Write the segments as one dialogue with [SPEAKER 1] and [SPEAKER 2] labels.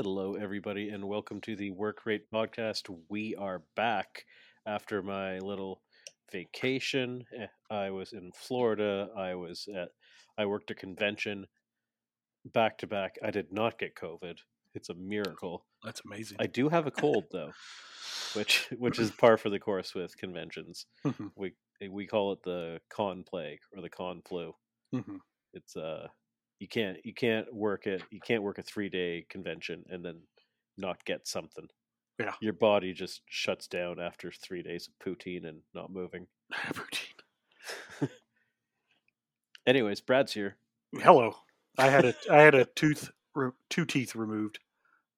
[SPEAKER 1] Hello, everybody, and welcome to the Work Rate Podcast. We are back after my little vacation. Eh, I was in Florida. I was at. I worked a convention back to back. I did not get COVID. It's a miracle.
[SPEAKER 2] That's amazing.
[SPEAKER 1] I do have a cold though, which which is par for the course with conventions.
[SPEAKER 2] Mhm,
[SPEAKER 1] We we call it the con plague or the con flu.
[SPEAKER 2] mhm.
[SPEAKER 1] It's uh you can't you can't work it you can't work a three day convention and then not get something.
[SPEAKER 2] Yeah.
[SPEAKER 1] Your body just shuts down after three days of poutine and not moving.
[SPEAKER 2] poutine.
[SPEAKER 1] Anyways, Brad's here.
[SPEAKER 2] Hello. I had a I had a tooth re- two teeth removed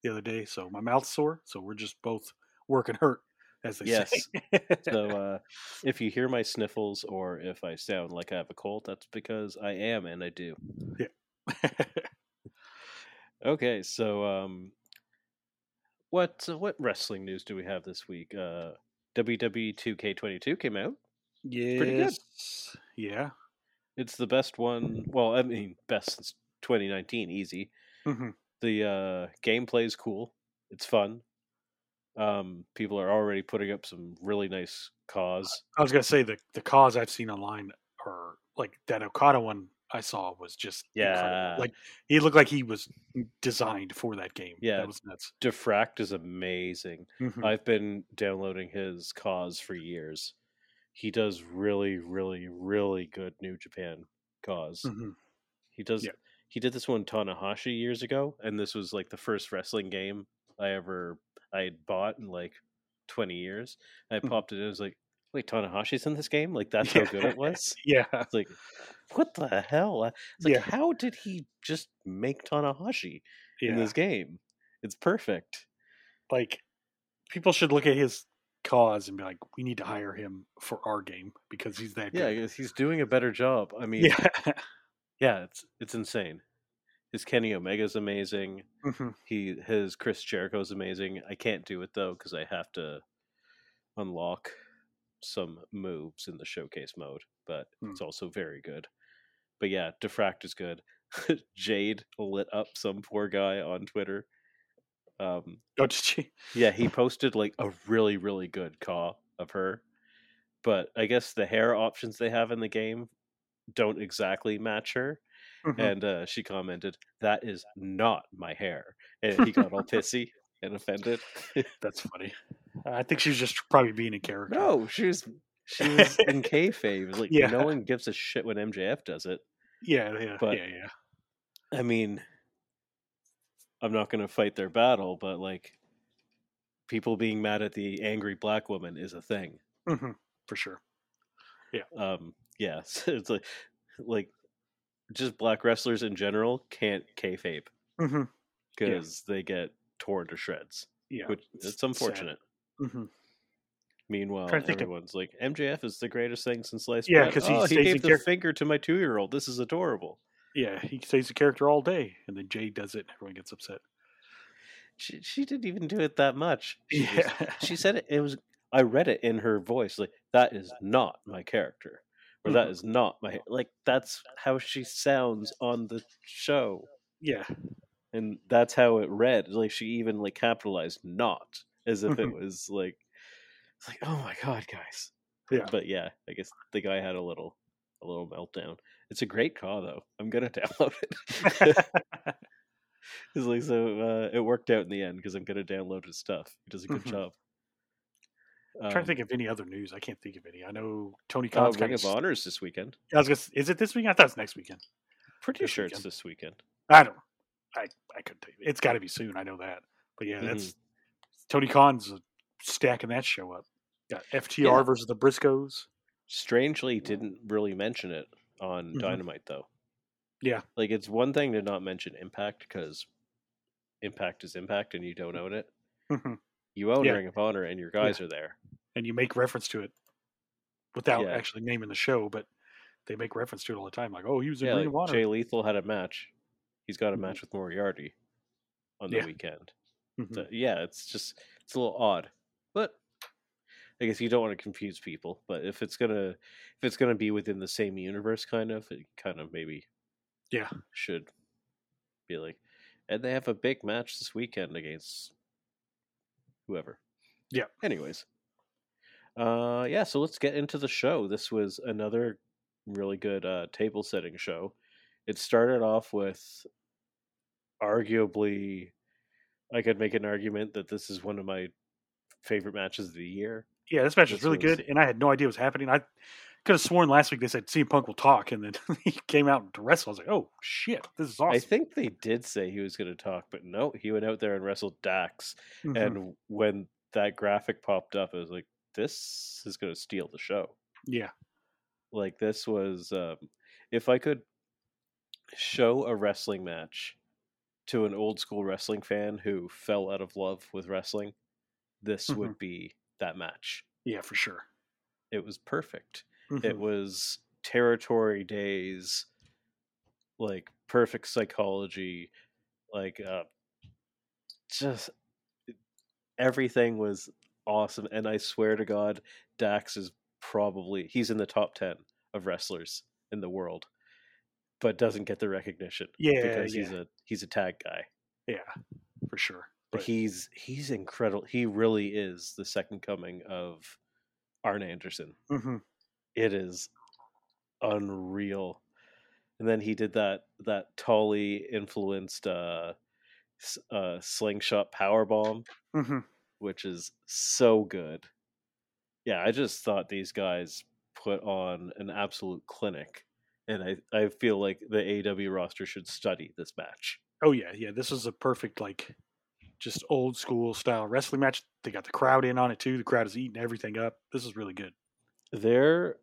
[SPEAKER 2] the other day, so my mouth's sore. So we're just both working hurt, as they
[SPEAKER 1] Yes.
[SPEAKER 2] say.
[SPEAKER 1] So uh if you hear my sniffles or if I sound like I have a cold, that's because I am and I do. Okay, so um what uh, what wrestling news do we have this week? Uh WWE 2K22 came out.
[SPEAKER 2] yes.
[SPEAKER 1] good.
[SPEAKER 2] Yeah.
[SPEAKER 1] It's the best one. Well, I mean, best since 2019, easy.
[SPEAKER 2] Mhm.
[SPEAKER 1] The uh, gameplay is cool. It's fun. Um, people are already putting up some really nice caws.
[SPEAKER 2] I was gonna say the the caws I've seen online are like that Okada one I saw was just incredible.
[SPEAKER 1] Yeah.
[SPEAKER 2] Like he looked like he was designed for that game.
[SPEAKER 1] Yeah.
[SPEAKER 2] That was nuts.
[SPEAKER 1] Diffract is amazing.
[SPEAKER 2] Mhm.
[SPEAKER 1] I've been downloading his caws for years. He does really, really, really good New Japan caws.
[SPEAKER 2] Mhm.
[SPEAKER 1] He does.
[SPEAKER 2] Yeah.
[SPEAKER 1] He did this one Tanahashi years ago, and this was like the first wrestling game I ever I had bought in like twenty years. I
[SPEAKER 2] Mhm.
[SPEAKER 1] popped it in. I was like, "Wait, Tanahashi's in this game? Like that's how good it was."
[SPEAKER 2] Yeah.
[SPEAKER 1] It's like, what the hell? Uh, It's like,
[SPEAKER 2] Yeah.
[SPEAKER 1] how did he just make Tanahashi in
[SPEAKER 2] Yeah.
[SPEAKER 1] this game? It's perfect.
[SPEAKER 2] like people should look at his caws and be like, we need to hire him for our game because he's that
[SPEAKER 1] Yeah,
[SPEAKER 2] good.
[SPEAKER 1] he's- he's doing a better job. I mean,
[SPEAKER 2] Yeah.
[SPEAKER 1] yeah, it's it's insane. His Kenny Omega's amazing.
[SPEAKER 2] Mhm.
[SPEAKER 1] He his Chris Jericho's amazing. I can't do it though because I have to unlock some moves in the showcase mode, but
[SPEAKER 2] Hmm.
[SPEAKER 1] it's also very good. But yeah, Diffract is good. Jade lit up some poor guy on Twitter. Um,
[SPEAKER 2] Oh, did she?
[SPEAKER 1] yeah, he posted like a really really good caw of her, but I guess the hair options they have in the game don't exactly match her
[SPEAKER 2] Mhm.
[SPEAKER 1] and uh, she commented, "That is not my hair," and he got all pissy and offended.
[SPEAKER 2] That's funny. I think she's just probably being a character.
[SPEAKER 1] no, she was she was in kayfabe. Like
[SPEAKER 2] Yeah.
[SPEAKER 1] no one gives a shit when MJF does it.
[SPEAKER 2] Yeah, yeah,
[SPEAKER 1] But-
[SPEAKER 2] yeah, yeah.
[SPEAKER 1] I mean, I'm not going to fight their battle, but like people being mad at the angry black woman is a thing.
[SPEAKER 2] hmm For sure.
[SPEAKER 1] Yeah, um, yeah, so it's like like just black wrestlers in general can't kayfabe because they get torn to shreds,
[SPEAKER 2] Yeah.
[SPEAKER 1] which it's unfortunate.
[SPEAKER 2] hmm
[SPEAKER 1] Meanwhile,
[SPEAKER 2] think of-
[SPEAKER 1] everyone's like, MJF is the greatest thing since sliced
[SPEAKER 2] Yeah,
[SPEAKER 1] bread.
[SPEAKER 2] 'cause he
[SPEAKER 1] oh, he gave the
[SPEAKER 2] char-
[SPEAKER 1] finger to my two year old. This is adorable.
[SPEAKER 2] Yeah, he stays a character all day, and then Jay does it, and everyone gets upset.
[SPEAKER 1] She, she didn't even do it that much. She,
[SPEAKER 2] Yeah.
[SPEAKER 1] she said it. It was. I read it in her voice. Like that is not my character, or that
[SPEAKER 2] Mhm.
[SPEAKER 1] is not my. Like that's how she sounds on the show,
[SPEAKER 2] yeah.
[SPEAKER 1] And that's how it read. Like she even like capitalized "not" as if it
[SPEAKER 2] Mhm.
[SPEAKER 1] was like. It's like, oh my god, guys.
[SPEAKER 2] Yeah.
[SPEAKER 1] But yeah, I guess the guy had a little a little meltdown. It's a great call though. I'm gonna download it. it's like so uh, it worked out in the end because I'm gonna download his stuff. He does a good
[SPEAKER 2] Mhm.
[SPEAKER 1] job.
[SPEAKER 2] I'm trying
[SPEAKER 1] Um,
[SPEAKER 2] to think of any other news. I can't think of any. I know Tony
[SPEAKER 1] uh,
[SPEAKER 2] Khan's
[SPEAKER 1] Ring
[SPEAKER 2] kind
[SPEAKER 1] of Honors this weekend.
[SPEAKER 2] I was gonna, is it this weekend? I thought it was next weekend.
[SPEAKER 1] Pretty
[SPEAKER 2] This
[SPEAKER 1] sure it's this weekend.
[SPEAKER 2] I don't. I I couldn't tell you. It's got to be soon. I know that. But yeah, that's Tony Khan's stacking that show up. Got FTR
[SPEAKER 1] Yeah.
[SPEAKER 2] versus the Briscoes.
[SPEAKER 1] Strangely, didn't really mention it on
[SPEAKER 2] Mhm.
[SPEAKER 1] Dynamite though.
[SPEAKER 2] Yeah.
[SPEAKER 1] Like it's one thing to not mention Impact because Impact is Impact and you don't own it.
[SPEAKER 2] Mhm.
[SPEAKER 1] You own
[SPEAKER 2] Yeah.
[SPEAKER 1] Ring of Honor and your guys are there.
[SPEAKER 2] and you make reference to it without
[SPEAKER 1] Yeah.
[SPEAKER 2] actually naming the show, but they make reference to it all the time. Like, oh, he was in
[SPEAKER 1] Yeah,
[SPEAKER 2] Ring
[SPEAKER 1] like
[SPEAKER 2] of Honor.
[SPEAKER 1] Jay Lethal had a match. He's got a
[SPEAKER 2] Mhm.
[SPEAKER 1] match with Moriarty on the
[SPEAKER 2] Yeah.
[SPEAKER 1] weekend.
[SPEAKER 2] Mhm.
[SPEAKER 1] So, yeah, it's just it's a little odd, but I guess you don't want to confuse people. But if it's gonna if it's gonna be within the same universe, kind of, it kind of maybe
[SPEAKER 2] Yeah.
[SPEAKER 1] should be like. and they have a big match this weekend against whoever.
[SPEAKER 2] Yeah.
[SPEAKER 1] Anyways, uh, yeah. So let's get into the show. This was another really good uh, table setting show. It started off with arguably, I could make an argument that this is one of my favorite matches of the year.
[SPEAKER 2] Yeah, this match
[SPEAKER 1] This
[SPEAKER 2] was really
[SPEAKER 1] was-
[SPEAKER 2] good, and I had no idea what was happening. I could have sworn last week they said CM Punk will talk, and then he came out to wrestle. I was like, oh shit, this is awesome.
[SPEAKER 1] I think they did say he was going to talk, but no, he went out there and wrestled Dax.
[SPEAKER 2] Mhm.
[SPEAKER 1] And when that graphic popped up, I was like, this is going to steal the show.
[SPEAKER 2] yeah,
[SPEAKER 1] Like this was, um, if I could show a wrestling match to an old school wrestling fan who fell out of love with wrestling, this
[SPEAKER 2] Mhm.
[SPEAKER 1] would be that match.
[SPEAKER 2] yeah, for sure.
[SPEAKER 1] It was perfect.
[SPEAKER 2] Mhm.
[SPEAKER 1] It was territory days, like perfect psychology, like uh, just everything was awesome. And I swear to God, Dax is probably he's in the top ten of wrestlers in the world, but doesn't get the recognition.
[SPEAKER 2] Yeah,
[SPEAKER 1] because he's a he's a tag guy.
[SPEAKER 2] yeah, for sure.
[SPEAKER 1] But
[SPEAKER 2] But
[SPEAKER 1] he's he's incredible. He really is the second coming of Arn Anderson.
[SPEAKER 2] mhm.
[SPEAKER 1] it is unreal. And then he did that that Tully influenced uh, uh, slingshot power bomb,
[SPEAKER 2] Mhm.
[SPEAKER 1] which is so good. Yeah, I just thought these guys put on an absolute clinic, and I I feel like the AEW roster should study this match.
[SPEAKER 2] oh yeah, yeah. This was a perfect like just old school style wrestling match. They got the crowd in on it too. The crowd is eating everything up. This is really good.
[SPEAKER 1] They're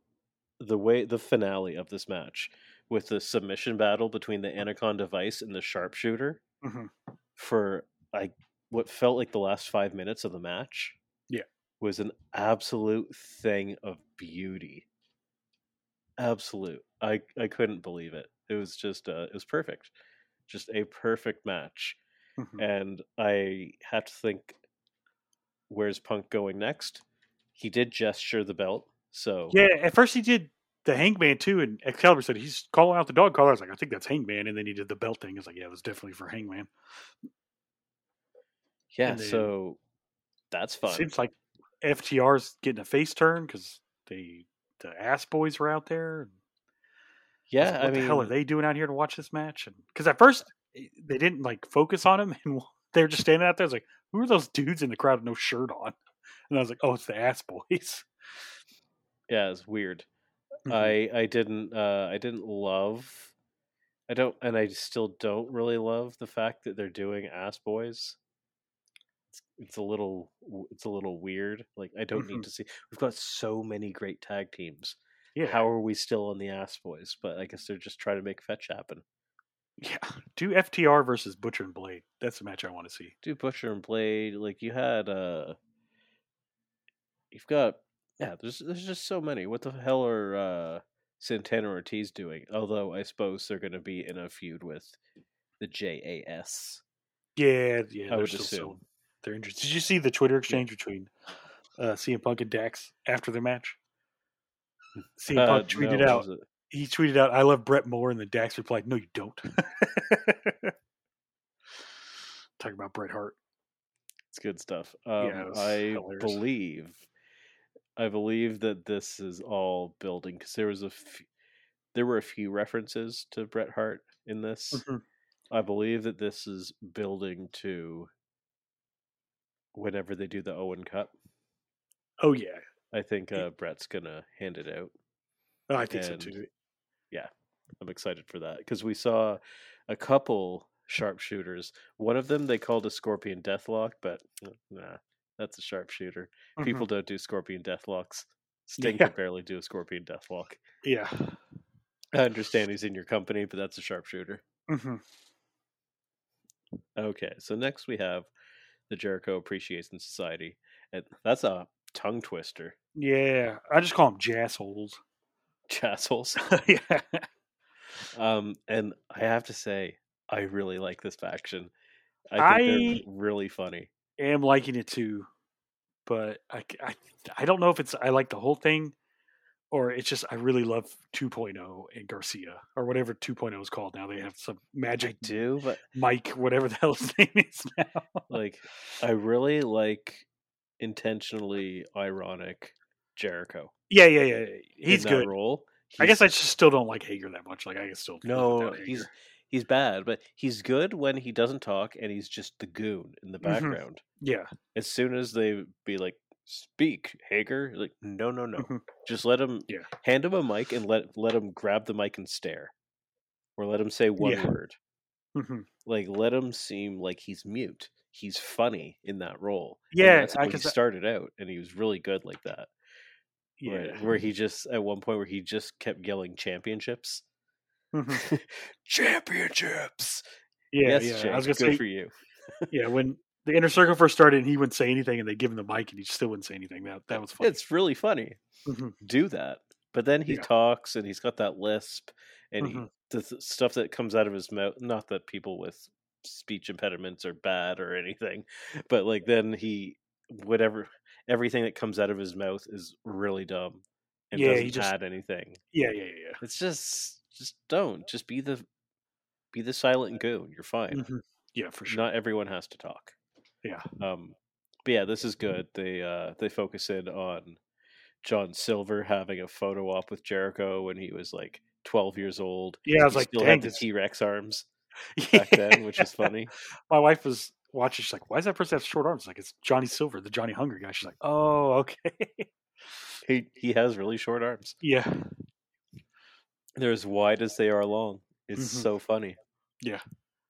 [SPEAKER 1] the way the finale of this match with the submission battle between the Anaconda Vice and the Sharpshooter.
[SPEAKER 2] Mhm.
[SPEAKER 1] for like what felt like the last five minutes of the match.
[SPEAKER 2] Yeah.
[SPEAKER 1] was an absolute thing of beauty. Absolute. I I couldn't believe it. It was just uh, it was perfect, just a perfect match.
[SPEAKER 2] Mhm.
[SPEAKER 1] And I had to think, where's Punk going next? He did gesture the belt, so
[SPEAKER 2] Yeah, at first he did the Hangman too, and Excalibur said he's calling out the dog collar. I was like, I think that's Hangman, and then he did the belt thing. It's like, yeah, it was definitely for Hangman.
[SPEAKER 1] yeah.
[SPEAKER 2] then-
[SPEAKER 1] So that's fun.
[SPEAKER 2] Seems like FTR's getting a face turn because they the ass boys were out there. And I was
[SPEAKER 1] yeah,
[SPEAKER 2] what
[SPEAKER 1] I
[SPEAKER 2] the
[SPEAKER 1] mean,
[SPEAKER 2] hell are they doing out here to watch this match? And because at first eh, they didn't like focus on him, and they were just standing out there. I was like, who are those dudes in the crowd with no shirt on? And I was like, oh, it's the ass boys.
[SPEAKER 1] yeah, it's weird.
[SPEAKER 2] Mhm.
[SPEAKER 1] I I didn't uh I didn't love I don't and I still don't really love the fact that they're doing ass boys. It's, it's a little it's a little weird. Like I don't need to see. We've got so many great tag teams.
[SPEAKER 2] Yeah,
[SPEAKER 1] How are we still on the ass boys? But I guess they're just trying to make fetch happen.
[SPEAKER 2] yeah. Do FTR versus Butcher and Blade. That's the match I want to see.
[SPEAKER 1] Do Butcher and Blade like you had uh you've got yeah, there's there's just so many. What the hell are uh Santana Ortiz doing? Although I suppose they're gonna be in a feud with the JAS.
[SPEAKER 2] Yeah, yeah.
[SPEAKER 1] I
[SPEAKER 2] they're
[SPEAKER 1] would
[SPEAKER 2] still
[SPEAKER 1] assume.
[SPEAKER 2] so- they're interested. Did you see the Twitter exchange between uh, CM Punk and Dax after the match? CM
[SPEAKER 1] Uh,
[SPEAKER 2] tweeted
[SPEAKER 1] no,
[SPEAKER 2] out. He tweeted out, "I love Bret more," and then Dax replied, "No, you don't." Talking about Bret Hart.
[SPEAKER 1] It's good stuff. Um,
[SPEAKER 2] was
[SPEAKER 1] I
[SPEAKER 2] hilarious.
[SPEAKER 1] believe, I believe that this is all building because there was a, f- there were a few references to Bret Hart in this.
[SPEAKER 2] Mhm.
[SPEAKER 1] I believe that this is building to whenever they do the Owen Cup.
[SPEAKER 2] Oh yeah,
[SPEAKER 1] I think uh, Bret's gonna hand it out.
[SPEAKER 2] Oh, I think
[SPEAKER 1] And-
[SPEAKER 2] so too.
[SPEAKER 1] Yeah, I'm excited for that because we saw a couple sharpshooters. One of them they called a Scorpion Deathlock, but uh, nah, that's a sharpshooter.
[SPEAKER 2] Mhm.
[SPEAKER 1] People don't do Scorpion Deathlocks. Sting
[SPEAKER 2] Yeah.
[SPEAKER 1] could barely do a Scorpion Deathlock.
[SPEAKER 2] Yeah.
[SPEAKER 1] I understand he's in your company, but that's a sharpshooter.
[SPEAKER 2] hmm
[SPEAKER 1] Okay, so next we have the Jericho Appreciation Society, and that's a tongue twister.
[SPEAKER 2] Yeah. I just call them jassholes.
[SPEAKER 1] Chassels.
[SPEAKER 2] yeah.
[SPEAKER 1] Um, and I have to say, I really like this faction. I think they're really funny.
[SPEAKER 2] am liking it too, but I, I I don't know if it's I like the whole thing or it's just I really love 2.0 and Garcia or whatever 2.0 is called now. They have some
[SPEAKER 1] I
[SPEAKER 2] magic
[SPEAKER 1] do, but
[SPEAKER 2] Mike, whatever the hell his name is now.
[SPEAKER 1] like I really like intentionally ironic Jericho.
[SPEAKER 2] yeah, yeah, yeah. He's
[SPEAKER 1] in
[SPEAKER 2] good.
[SPEAKER 1] role.
[SPEAKER 2] I guess I just still don't like Hager that much. Like I can still
[SPEAKER 1] no, he's he's bad, but he's good when he doesn't talk and he's just the goon in the
[SPEAKER 2] Mhm.
[SPEAKER 1] background.
[SPEAKER 2] yeah.
[SPEAKER 1] As soon as they be like, "Speak, Hager," like, no, no, no,
[SPEAKER 2] Mhm.
[SPEAKER 1] just let him.
[SPEAKER 2] Yeah.
[SPEAKER 1] hand him a mic and let let him grab the mic and stare, or let him say one
[SPEAKER 2] Yeah.
[SPEAKER 1] word.
[SPEAKER 2] Mhm.
[SPEAKER 1] Like let him seem like he's mute. He's funny in that role.
[SPEAKER 2] Yeah,
[SPEAKER 1] that's
[SPEAKER 2] I
[SPEAKER 1] how he
[SPEAKER 2] could.
[SPEAKER 1] started out, and he was really good like that.
[SPEAKER 2] Yeah.
[SPEAKER 1] Where, where he just at one point where he just kept yelling championships,
[SPEAKER 2] Mhm.
[SPEAKER 1] championships.
[SPEAKER 2] Yeah,
[SPEAKER 1] yes,
[SPEAKER 2] yeah.
[SPEAKER 1] Jake,
[SPEAKER 2] I was gonna
[SPEAKER 1] good
[SPEAKER 2] say,
[SPEAKER 1] for you.
[SPEAKER 2] yeah, when the inner circle first started, and he wouldn't say anything, and they give him the mic, and he still wouldn't say anything. That that was funny.
[SPEAKER 1] It's really funny.
[SPEAKER 2] Mhm.
[SPEAKER 1] Do that, but then he
[SPEAKER 2] Yeah.
[SPEAKER 1] talks and he's got that lisp, and he,
[SPEAKER 2] Mhm.
[SPEAKER 1] the th- stuff that comes out of his mouth. Not that people with speech impediments are bad or anything, but like then he whatever everything that comes out of his mouth is really dumb and
[SPEAKER 2] Yeah,
[SPEAKER 1] doesn't
[SPEAKER 2] just-
[SPEAKER 1] add anything.
[SPEAKER 2] Yeah, yeah, yeah.
[SPEAKER 1] It's just just don't just be the be the silent goon. You're fine.
[SPEAKER 2] Mhm. Yeah, for sure.
[SPEAKER 1] Not everyone has to talk.
[SPEAKER 2] Yeah.
[SPEAKER 1] Um, but yeah, this is good. They uh they focus in on John Silver having a photo op with Jericho when he was like 12 years old.
[SPEAKER 2] Yeah, I was
[SPEAKER 1] He
[SPEAKER 2] like,
[SPEAKER 1] still
[SPEAKER 2] dang,
[SPEAKER 1] had the T Rex arms back then, which is funny.
[SPEAKER 2] My wife was watching. She's like, "Why does that person have short arms?" Like, it's Johnny Silver, the Johnny Hungee guy. She's like, "Oh, okay."
[SPEAKER 1] He he has really short arms.
[SPEAKER 2] yeah,
[SPEAKER 1] They're as wide as they are long. It's
[SPEAKER 2] Mhm.
[SPEAKER 1] so funny.
[SPEAKER 2] Yeah.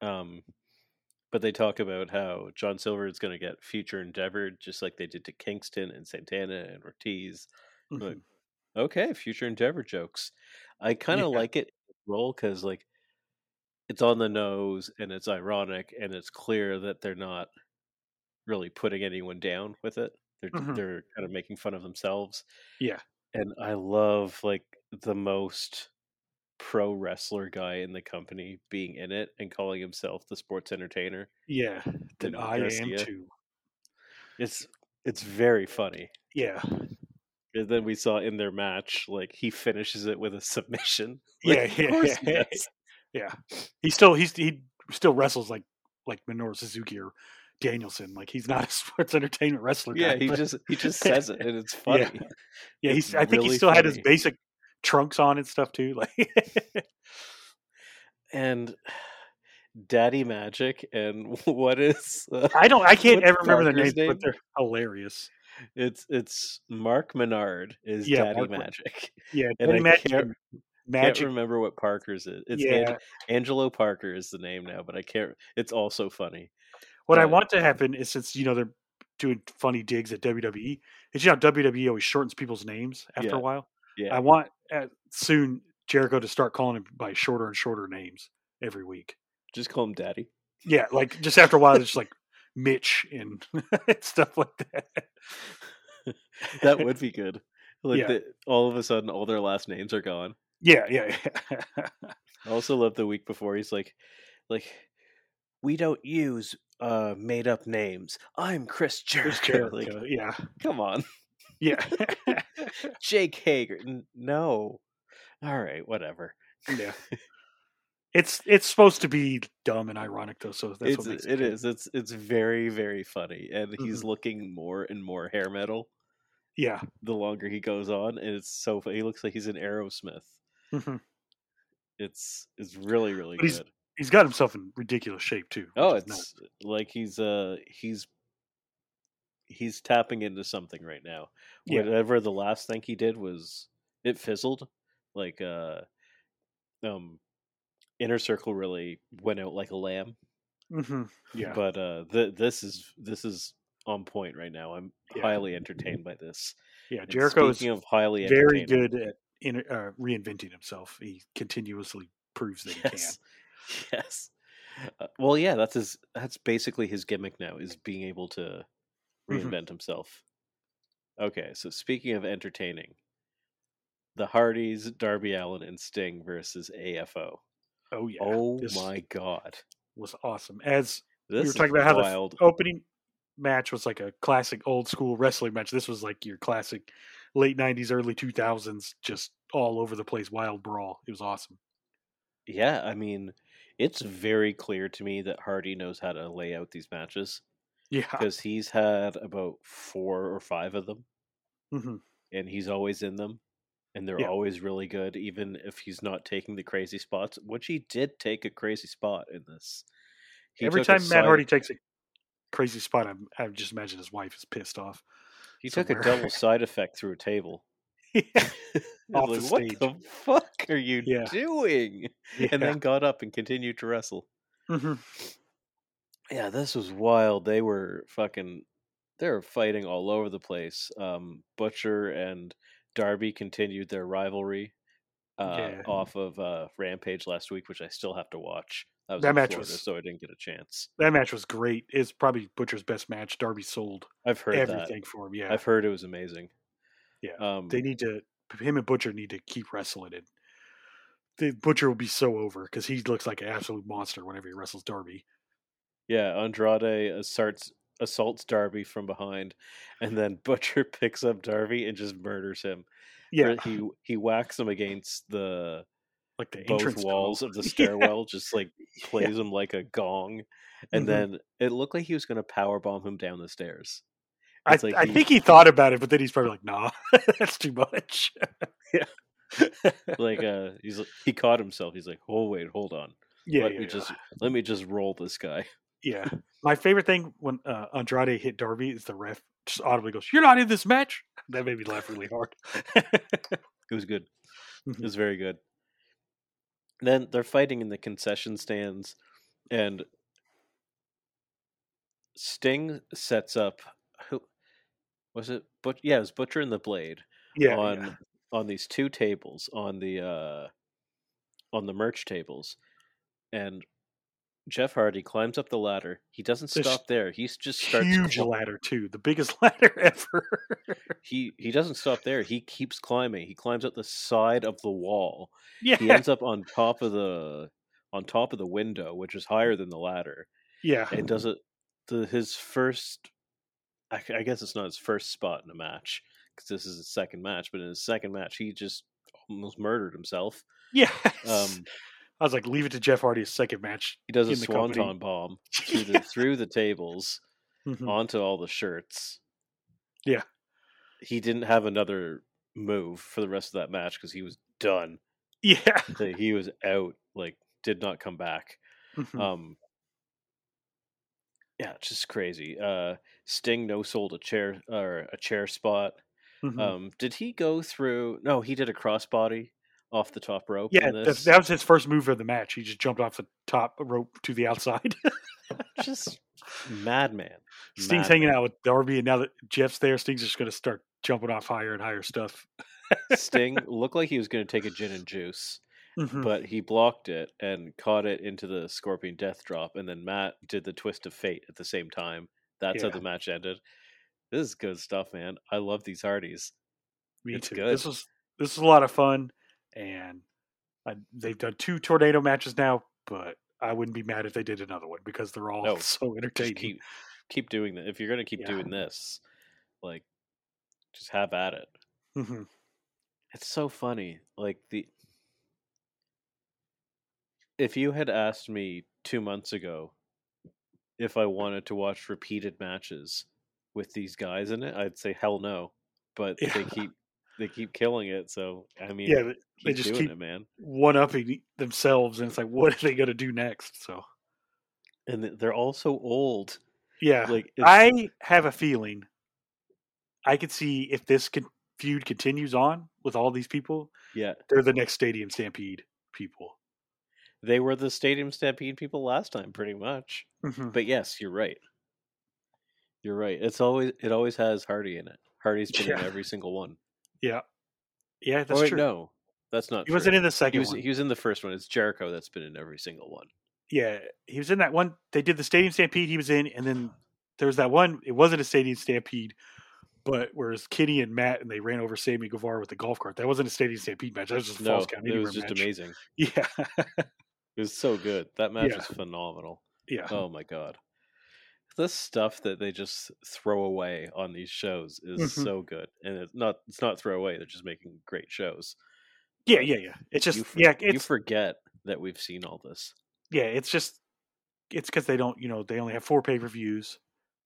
[SPEAKER 1] Um, but they talk about how John Silver is going to get future endeavored, just like they did to Kingston and Santana and Ortiz. Look,
[SPEAKER 2] Mhm.
[SPEAKER 1] okay, future endeavor jokes. I kind of
[SPEAKER 2] Yeah.
[SPEAKER 1] like it role because like it's on the nose and it's ironic and it's clear that they're not really putting anyone down with it. They're
[SPEAKER 2] Mhm.
[SPEAKER 1] they're kind of making fun of themselves.
[SPEAKER 2] Yeah.
[SPEAKER 1] And I love like the most pro wrestler guy in the company being in it and calling himself the sports entertainer.
[SPEAKER 2] yeah. That I am too.
[SPEAKER 1] It's it's very funny.
[SPEAKER 2] Yeah,
[SPEAKER 1] And then we saw in their match, like he finishes it with a submission.
[SPEAKER 2] yeah,
[SPEAKER 1] Like, of
[SPEAKER 2] yeah,
[SPEAKER 1] course he
[SPEAKER 2] yeah. Yeah. He still he's he still wrestles like like Minoru Suzuki or Danielson. Like he's not a sports entertainment wrestler.
[SPEAKER 1] Yeah,
[SPEAKER 2] guy,
[SPEAKER 1] he
[SPEAKER 2] but-
[SPEAKER 1] just he just says it, and it's funny.
[SPEAKER 2] Yeah. yeah. He's I think he still had his basic trunks on and stuff too. Like
[SPEAKER 1] And Daddy Magic and what is uh,
[SPEAKER 2] I don't I can't ever remember their names,
[SPEAKER 1] name?
[SPEAKER 2] but they're hilarious.
[SPEAKER 1] it's it's Mark Menard is
[SPEAKER 2] Yeah,
[SPEAKER 1] Daddy
[SPEAKER 2] Mark
[SPEAKER 1] Magic.
[SPEAKER 2] Yeah,
[SPEAKER 1] And
[SPEAKER 2] Daddy
[SPEAKER 1] I
[SPEAKER 2] Magic.
[SPEAKER 1] can't- remember what Parker's is. It's
[SPEAKER 2] yeah.
[SPEAKER 1] Ang- Angelo Parker is the name now, but I can't. It's also funny.
[SPEAKER 2] What I want to happen is since you know they're doing funny digs at WWE, it's you know WWE always shortens people's names after
[SPEAKER 1] Yeah.
[SPEAKER 2] a while.
[SPEAKER 1] Yeah,
[SPEAKER 2] I want uh, soon Jericho to start calling him by shorter and shorter names every week.
[SPEAKER 1] just call him Daddy.
[SPEAKER 2] Yeah, like just after a while, it's just like Mitch and stuff like that.
[SPEAKER 1] That would be good. Like
[SPEAKER 2] Yeah.
[SPEAKER 1] the, all of a sudden, all their last names are gone.
[SPEAKER 2] Yeah, yeah, yeah.
[SPEAKER 1] I also love the week before he's like, like, we don't use uh made up names. I'm Chris
[SPEAKER 2] Chris
[SPEAKER 1] Jericho.
[SPEAKER 2] Jericho.
[SPEAKER 1] Like,
[SPEAKER 2] yeah,
[SPEAKER 1] come on,
[SPEAKER 2] yeah,
[SPEAKER 1] Jake Hager. No. All right, whatever.
[SPEAKER 2] yeah. It's it's supposed to be dumb and ironic though, so that's
[SPEAKER 1] it's
[SPEAKER 2] what makes
[SPEAKER 1] it
[SPEAKER 2] good.
[SPEAKER 1] is. It's it's very very funny, and he's
[SPEAKER 2] Mm-hmm.
[SPEAKER 1] looking more and more hair metal
[SPEAKER 2] Yeah,
[SPEAKER 1] the longer he goes on, and it's so. fu- He looks like he's an Aerosmith.
[SPEAKER 2] Mhm.
[SPEAKER 1] It's it's really really
[SPEAKER 2] he's-
[SPEAKER 1] good.
[SPEAKER 2] he's got himself in ridiculous shape too.
[SPEAKER 1] Oh,
[SPEAKER 2] which is nuts.
[SPEAKER 1] it's like he's uh he's he's tapping into something right now.
[SPEAKER 2] Yeah.
[SPEAKER 1] Whatever the last thing he did was it fizzled. Like uh um inner circle really went out like a lamb.
[SPEAKER 2] Mhm. yeah,
[SPEAKER 1] But uh th- this is this is on point right now. I'm
[SPEAKER 2] Yeah.
[SPEAKER 1] highly entertained by this.
[SPEAKER 2] yeah. Jericho is
[SPEAKER 1] of highly
[SPEAKER 2] very good at in, uh, reinventing himself. He continuously proves that he
[SPEAKER 1] can. Yes. Uh, well, yeah, that's his. That's basically his gimmick now is being able to
[SPEAKER 2] Mhm.
[SPEAKER 1] reinvent himself. Okay, so speaking of entertaining, the Hardys, Darby Allin, and Sting versus AFO.
[SPEAKER 2] Oh yeah.
[SPEAKER 1] oh
[SPEAKER 2] this
[SPEAKER 1] my god,
[SPEAKER 2] was awesome. As
[SPEAKER 1] this
[SPEAKER 2] were talking about how the
[SPEAKER 1] wild.
[SPEAKER 2] opening match was like a classic old school wrestling match. This was like your classic late '90s, early 2000s, just all over the place, wild brawl. It was awesome.
[SPEAKER 1] Yeah, I mean, it's very clear to me that Hardy knows how to lay out these matches
[SPEAKER 2] Yeah,
[SPEAKER 1] because he's had about four or five of them,
[SPEAKER 2] hmm
[SPEAKER 1] and he's always in them, and they're
[SPEAKER 2] Yeah.
[SPEAKER 1] always really good, even if he's not taking the crazy spots. Which he did take a crazy spot in this. He
[SPEAKER 2] every time Matt Hardy takes a crazy spot, I'm, I just imagine his wife is pissed off.
[SPEAKER 1] He took a double side effect through a table.
[SPEAKER 2] yeah, Off
[SPEAKER 1] was
[SPEAKER 2] the
[SPEAKER 1] like,
[SPEAKER 2] stage.
[SPEAKER 1] what the fuck are you
[SPEAKER 2] Yeah.
[SPEAKER 1] doing? And then got up and continued to wrestle.
[SPEAKER 2] Mhm.
[SPEAKER 1] Yeah, this was wild. They were fucking they were fighting all over the place. Um Butcher and Darby continued their rivalry uh
[SPEAKER 2] Yeah.
[SPEAKER 1] off of uh Rampage last week, which I still have to watch.
[SPEAKER 2] That match
[SPEAKER 1] Florida,
[SPEAKER 2] was-
[SPEAKER 1] so I didn't get a chance.
[SPEAKER 2] that match was great. It's probably Butcher's best match. Darby sold
[SPEAKER 1] I've heard
[SPEAKER 2] everything for him. Yeah,
[SPEAKER 1] I've heard it was amazing.
[SPEAKER 2] Yeah,
[SPEAKER 1] Um
[SPEAKER 2] they need to. Him and Butcher need to keep wrestling it. The Butcher will be so over because he looks like an absolute monster whenever he wrestles Darby.
[SPEAKER 1] yeah, Andrade assaults assaults Darby from behind, and then Butcher picks up Darby and just murders him.
[SPEAKER 2] Yeah,
[SPEAKER 1] he he whacks him against the
[SPEAKER 2] like the
[SPEAKER 1] both walls
[SPEAKER 2] goal.
[SPEAKER 1] of the
[SPEAKER 2] Yeah.
[SPEAKER 1] stairwell, just like plays him like a gong, and
[SPEAKER 2] Mhm.
[SPEAKER 1] then it looked like he was going to power bomb him down the stairs.
[SPEAKER 2] I,
[SPEAKER 1] like
[SPEAKER 2] I
[SPEAKER 1] he-
[SPEAKER 2] think he thought about it, but then he's probably like, "Nah, that's too much."
[SPEAKER 1] Yeah like uh, he's he caught himself. He's like, "Oh wait, hold on.
[SPEAKER 2] yeah,
[SPEAKER 1] let
[SPEAKER 2] yeah,
[SPEAKER 1] me
[SPEAKER 2] yeah.
[SPEAKER 1] just let me just roll this guy."
[SPEAKER 2] Yeah. My favorite thing when uh, Andrade hit Darby is the ref just audibly goes, "You're not in this match." That made me laugh really hard.
[SPEAKER 1] It was good. It
[SPEAKER 2] Mhm.
[SPEAKER 1] was very good. Then they're fighting in the concession stands, and Sting sets up who was it? But yeah, it was Butcher and the Blade
[SPEAKER 2] yeah,
[SPEAKER 1] on
[SPEAKER 2] yeah.
[SPEAKER 1] on these two tables on the uh on the merch tables and Jeff Hardy climbs up the ladder. He doesn't
[SPEAKER 2] This
[SPEAKER 1] stop there. He just starts
[SPEAKER 2] huge
[SPEAKER 1] cli-
[SPEAKER 2] ladder too, the biggest ladder ever.
[SPEAKER 1] he he doesn't stop there. He keeps climbing. He climbs up the side of the wall.
[SPEAKER 2] yeah,
[SPEAKER 1] He ends up on top of the on top of the window, which is higher than the ladder,
[SPEAKER 2] yeah,
[SPEAKER 1] and does it the his first I, I guess it's not his first spot in a match because this is his second match, but in his second match he just almost murdered himself.
[SPEAKER 2] yeah.
[SPEAKER 1] Um
[SPEAKER 2] I was like, leave it to Jeff Hardy's second match.
[SPEAKER 1] He does a
[SPEAKER 2] in the company.
[SPEAKER 1] swanton bomb through the through the tables
[SPEAKER 2] Mhm.
[SPEAKER 1] onto all the shirts.
[SPEAKER 2] Yeah.
[SPEAKER 1] He didn't have another move for the rest of that match because he was done.
[SPEAKER 2] Yeah,
[SPEAKER 1] He was out. Like did not come back.
[SPEAKER 2] Mhm.
[SPEAKER 1] Um. Yeah, just crazy. Uh, Sting no sold a chair or a chair spot.
[SPEAKER 2] Mhm.
[SPEAKER 1] Um, did he go through? No, he did a crossbody off the top rope.
[SPEAKER 2] yeah. That, that was his first move of the match. He just jumped off the top rope to the outside.
[SPEAKER 1] just madman.
[SPEAKER 2] Sting's hanging out with Darby, and now that Jeff's there, Sting's just going to start jumping off higher and higher stuff.
[SPEAKER 1] Sting looked like he was going to take a gin and juice,
[SPEAKER 2] Mhm.
[SPEAKER 1] but he blocked it and caught it into the Scorpion Death Drop, and then Matt did the Twist of Fate at the same time. That's
[SPEAKER 2] Yeah.
[SPEAKER 1] how the match ended. This is good stuff, man. I love these Hardys.
[SPEAKER 2] Me
[SPEAKER 1] It's
[SPEAKER 2] too.
[SPEAKER 1] good.
[SPEAKER 2] This was this was a lot of fun, and I, they've done two tornado matches now. But I wouldn't be mad if they did another one because they're all
[SPEAKER 1] No,
[SPEAKER 2] so entertaining.
[SPEAKER 1] Keep keep doing that. If you're going to keep
[SPEAKER 2] Yeah.
[SPEAKER 1] doing this, like, just have at it.
[SPEAKER 2] Mhm.
[SPEAKER 1] It's so funny. Like the if you had asked me two months ago if I wanted to watch repeated matches with these guys in it, I'd say hell no. But they keep they keep killing it. So I mean,
[SPEAKER 2] Yeah, they- just keep-
[SPEAKER 1] it, man.
[SPEAKER 2] one upping themselves, and it's like, what are they going to do next? So
[SPEAKER 1] And they're all so old.
[SPEAKER 2] yeah,
[SPEAKER 1] Like
[SPEAKER 2] I have a feeling I could see if this con- feud continues on with all these people,
[SPEAKER 1] yeah,
[SPEAKER 2] they're the next Stadium Stampede people.
[SPEAKER 1] they were the Stadium Stampede people last time, pretty much.
[SPEAKER 2] Mhm.
[SPEAKER 1] But yes, you're right. You're right. It's always it always has Hardy in it. Hardy's been in every single one.
[SPEAKER 2] Yeah, yeah,
[SPEAKER 1] Oh,
[SPEAKER 2] that's
[SPEAKER 1] wait,
[SPEAKER 2] true.
[SPEAKER 1] no, that's not.
[SPEAKER 2] he wasn't in the
[SPEAKER 1] He
[SPEAKER 2] second
[SPEAKER 1] was
[SPEAKER 2] one.
[SPEAKER 1] he was in the first one. It's Jericho that's been in every single one.
[SPEAKER 2] yeah, he was in that one. They did the Stadium Stampede. He was in, and then there was that one. It wasn't a Stadium Stampede, but whereas Kitty and Matt and they ran over Sammy Guevara with the golf cart. That wasn't a Stadium Stampede match. That was just a
[SPEAKER 1] No,
[SPEAKER 2] Falls Count
[SPEAKER 1] it
[SPEAKER 2] Anywhere
[SPEAKER 1] was just
[SPEAKER 2] match.
[SPEAKER 1] amazing.
[SPEAKER 2] Yeah,
[SPEAKER 1] It was so good. That match
[SPEAKER 2] Yeah.
[SPEAKER 1] was phenomenal.
[SPEAKER 2] yeah.
[SPEAKER 1] Oh my god. The stuff that they just throw away on these shows is
[SPEAKER 2] Mhm.
[SPEAKER 1] so good, and it's not it's not throw away. They're just making great shows.
[SPEAKER 2] Yeah, yeah, yeah. It's just
[SPEAKER 1] you, for-
[SPEAKER 2] yeah,
[SPEAKER 1] you forget that we've seen all this.
[SPEAKER 2] yeah, it's just it's because they don't, you know, they only have four pay per views,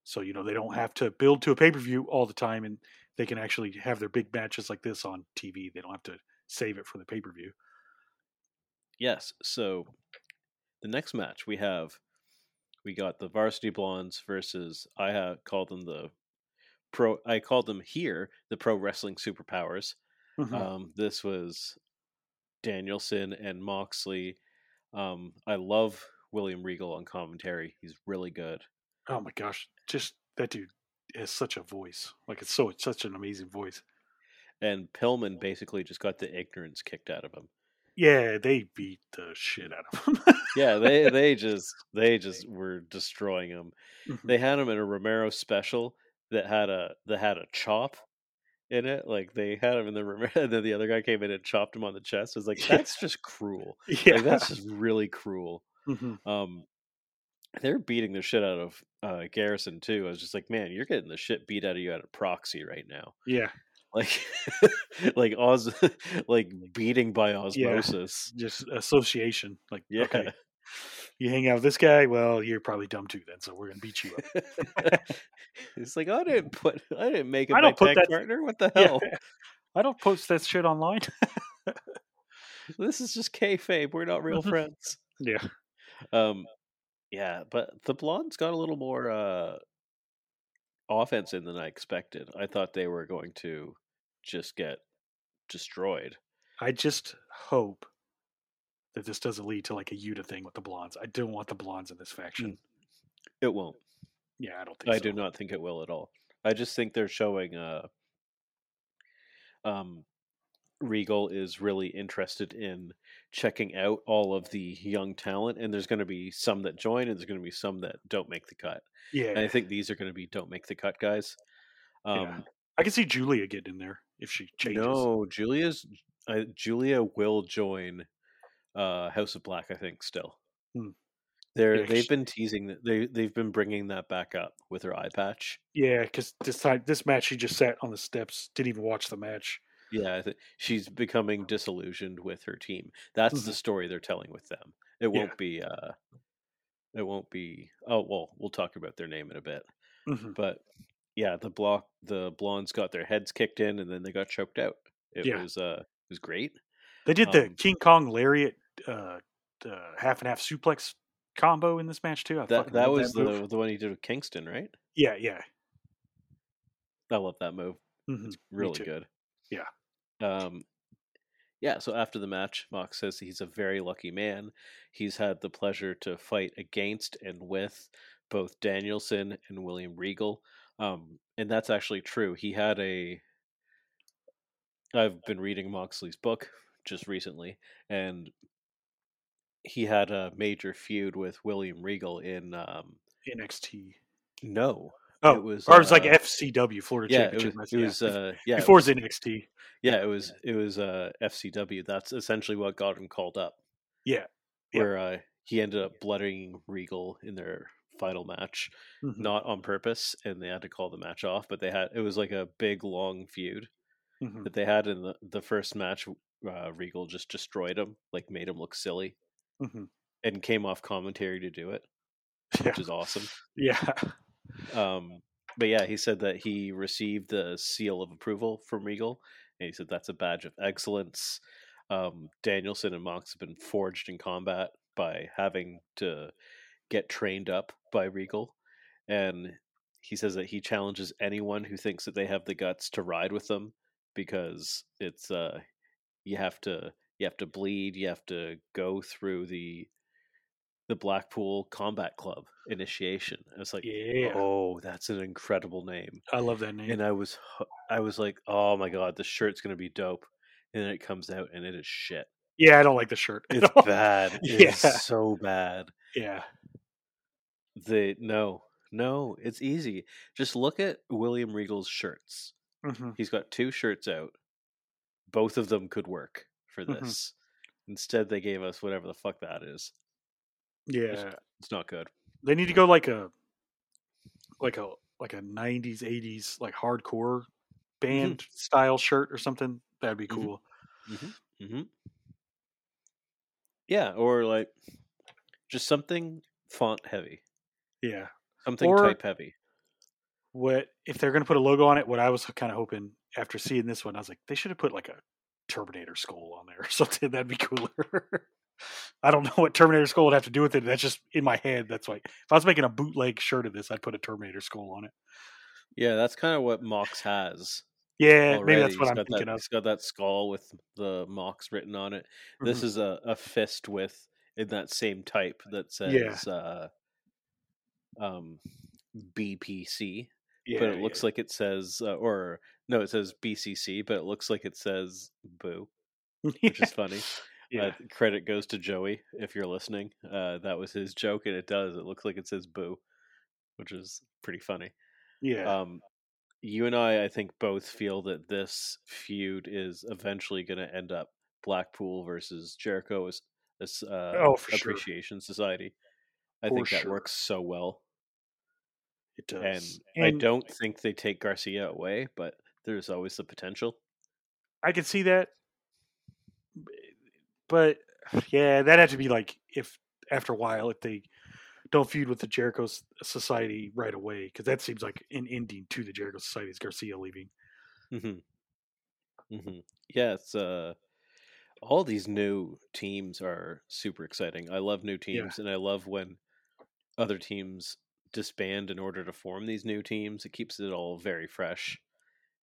[SPEAKER 2] so you know they don't have to build to a pay per view all the time, and they can actually have their big matches like this on TV. They don't have to save it for the pay per view.
[SPEAKER 1] Yes. So the next match we have, we got the Varsity Blondes versus I have called them the pro. I called them here the Pro Wrestling Superpowers.
[SPEAKER 2] Mhm.
[SPEAKER 1] Um, this was Danielson and Moxley. Um, I love William Regal on commentary. He's really good.
[SPEAKER 2] oh my gosh, just that dude has such a voice. Like it's so it's such an amazing voice.
[SPEAKER 1] And Pillman basically just got the ignorance kicked out of him.
[SPEAKER 2] Yeah, they beat the shit out of him.
[SPEAKER 1] Yeah, they they just they just were destroying him.
[SPEAKER 2] Mhm.
[SPEAKER 1] They had him in a Romero special that had a that had a chop in it. Like they had him in the Romero, and then the other guy came in and chopped him on the chest. It was
[SPEAKER 2] like
[SPEAKER 1] that's just cruel.
[SPEAKER 2] yeah,
[SPEAKER 1] Like that's just really cruel.
[SPEAKER 2] Mhm.
[SPEAKER 1] Um, they're beating the shit out of uh, Garrison too. I was just like, man, you're getting the shit beat out of you at a proxy right now.
[SPEAKER 2] yeah.
[SPEAKER 1] Like, like Oz, like beating by osmosis.
[SPEAKER 2] Just association. Like
[SPEAKER 1] Yeah.
[SPEAKER 2] okay, you hang out with this guy. Well, you're probably dumb too. Then, so we're gonna beat you up.
[SPEAKER 1] it's like I didn't put, I didn't make it
[SPEAKER 2] I don't put that-
[SPEAKER 1] partner. What the
[SPEAKER 2] Yeah.
[SPEAKER 1] hell?
[SPEAKER 2] I don't post that shit online.
[SPEAKER 1] This is just kayfabe. We're not real
[SPEAKER 2] Mhm.
[SPEAKER 1] friends.
[SPEAKER 2] yeah.
[SPEAKER 1] Um, yeah, but the blondes got a little more uh offense in than I expected. I thought they were going to just get destroyed.
[SPEAKER 2] I just hope that this doesn't lead to like a Yuta thing with the blondes. I don't want the blondes in this faction.
[SPEAKER 1] It won't.
[SPEAKER 2] Yeah, I don't think
[SPEAKER 1] I
[SPEAKER 2] so.
[SPEAKER 1] do not think it will at all. I just think they're showing uh um Regal is really interested in checking out all of the young talent and there's going to be some that join and there's going to be some that don't make the cut.
[SPEAKER 2] Yeah,
[SPEAKER 1] And I think these are going to be don't make the cut guys. Um
[SPEAKER 2] Yeah. I can see Julia getting in there if she changes.
[SPEAKER 1] No, Julia's uh, Julia will join uh House of Black I think still.
[SPEAKER 2] Hmm.
[SPEAKER 1] They're
[SPEAKER 2] Yeah,
[SPEAKER 1] they've been teasing that they they've been bringing that back up with her eye patch.
[SPEAKER 2] Yeah, because this time, this match, she just sat on the steps, didn't even watch the match.
[SPEAKER 1] Yeah, I think she's becoming disillusioned with her team. That's the
[SPEAKER 2] Mhm.
[SPEAKER 1] story they're telling with them. It won't be uh it won't be oh well, we'll talk about their name in a bit.
[SPEAKER 2] hmm
[SPEAKER 1] But yeah, the block the blondes got their heads kicked in and then they got choked out. It
[SPEAKER 2] Yeah.
[SPEAKER 1] was uh it was great.
[SPEAKER 2] They did the
[SPEAKER 1] Um,
[SPEAKER 2] King Kong lariat, uh, the half and half suplex combo in this match too. I
[SPEAKER 1] That that was
[SPEAKER 2] move.
[SPEAKER 1] the the one he did with Kingston, right?
[SPEAKER 2] yeah, yeah,
[SPEAKER 1] I love that move.
[SPEAKER 2] mhm,
[SPEAKER 1] It's really good.
[SPEAKER 2] Yeah.
[SPEAKER 1] Um yeah, so after the match, Mox says he's a very lucky man. He's had the pleasure to fight against and with both Danielson and William Regal. Um, and that's actually true. He had a I've been reading Moxley's book just recently, and he had a major feud with William Regal in um
[SPEAKER 2] NXT.
[SPEAKER 1] no.
[SPEAKER 2] Oh,
[SPEAKER 1] it was
[SPEAKER 2] or it was like
[SPEAKER 1] uh,
[SPEAKER 2] FCW Florida
[SPEAKER 1] yeah, it
[SPEAKER 2] Championship.
[SPEAKER 1] was,
[SPEAKER 2] match,
[SPEAKER 1] it was
[SPEAKER 2] yeah.
[SPEAKER 1] uh yeah, it was-
[SPEAKER 2] NXT.
[SPEAKER 1] Yeah, it was it was uh FCW. That's essentially what got him called up.
[SPEAKER 2] Yeah. Yeah.
[SPEAKER 1] Where uh he ended up bloodying Regal in their final match,
[SPEAKER 2] Mhm.
[SPEAKER 1] not on purpose, and they had to call the match off, but they had it was like a big long feud
[SPEAKER 2] Mhm.
[SPEAKER 1] that they had in the, the first match uh Regal just destroyed him, like made him look silly
[SPEAKER 2] Mhm.
[SPEAKER 1] and came off commentary to do it,
[SPEAKER 2] Yeah,
[SPEAKER 1] which is awesome.
[SPEAKER 2] yeah,
[SPEAKER 1] Um, but yeah, he said that he received the seal of approval from Regal, and he said that's a badge of excellence. Um, Danielson and Mox have been forged in combat by having to get trained up by Regal, and he says that he challenges anyone who thinks that they have the guts to ride with them because it's uh you have to you have to bleed, you have to go through the the Blackpool Combat Club initiation. I was like,
[SPEAKER 2] yeah.
[SPEAKER 1] oh, that's an incredible name.
[SPEAKER 2] I love that name.
[SPEAKER 1] And I was, I was like, oh my god, the shirt's gonna be dope. And then it comes out and it is shit.
[SPEAKER 2] yeah, I don't like the shirt.
[SPEAKER 1] It's
[SPEAKER 2] all.
[SPEAKER 1] bad.
[SPEAKER 2] Yeah.
[SPEAKER 1] It's so bad.
[SPEAKER 2] Yeah,
[SPEAKER 1] The no, no, it's easy. Just look at William Regal's shirts.
[SPEAKER 2] hmm
[SPEAKER 1] He's got two shirts out. Both of them could work for
[SPEAKER 2] Mhm.
[SPEAKER 1] this. Instead, they gave us whatever the fuck that is.
[SPEAKER 2] Yeah.
[SPEAKER 1] It's not good.
[SPEAKER 2] They need to go like a like a like a '90s '80s like hardcore band mm-hmm. style shirt or something. That'd be
[SPEAKER 1] mm-hmm.
[SPEAKER 2] cool.
[SPEAKER 1] Mm-hmm. Mm-hmm. Yeah, or like just something font heavy.
[SPEAKER 2] Yeah,
[SPEAKER 1] something or, type heavy.
[SPEAKER 2] What if they're going to put a logo on it? What I was kind of hoping after seeing this one, I was like, they should have put like a Terminator skull on there or something. That'd be cooler. I don't know what Terminator skull would have to do with it. That's just in my head. That's like if I was making a bootleg shirt of this, I'd put a Terminator skull on it.
[SPEAKER 1] Yeah, that's kind of what Mox has.
[SPEAKER 2] Yeah, already. maybe that's what
[SPEAKER 1] he's
[SPEAKER 2] I'm thinking
[SPEAKER 1] that,
[SPEAKER 2] of.
[SPEAKER 1] He's got that skull with the Mox written on it. Mm-hmm. This is a, a fist with in that same type that says yeah. uh, um, BPC. Yeah, but it looks yeah. like it says, uh, or no, it says BCC, but it looks like it says Boo, which is funny.
[SPEAKER 2] Yeah.
[SPEAKER 1] Uh, credit goes to Joey if you're listening. Uh, that was his joke, and it does. It looks like it says "boo," which is pretty funny.
[SPEAKER 2] Yeah.
[SPEAKER 1] Um, you and I, I think, both feel that this feud is eventually going to end up Blackpool versus Jericho uh,
[SPEAKER 2] oh,
[SPEAKER 1] Appreciation
[SPEAKER 2] sure.
[SPEAKER 1] Society. I
[SPEAKER 2] for
[SPEAKER 1] think that
[SPEAKER 2] sure.
[SPEAKER 1] works so well.
[SPEAKER 2] It does.
[SPEAKER 1] And, and I don't think they take Garcia away, but there's always the potential.
[SPEAKER 2] I can see that but yeah, that had to be like if after a while if they don't feud with the Jericho Society right away because that seems like an ending to the Jericho Society is Garcia leaving.
[SPEAKER 1] Mm-hmm. Mm-hmm. Yeah, it's uh, all these new teams are super exciting. I love new teams, yeah. and I love when other teams disband in order to form these new teams. It keeps it all very fresh.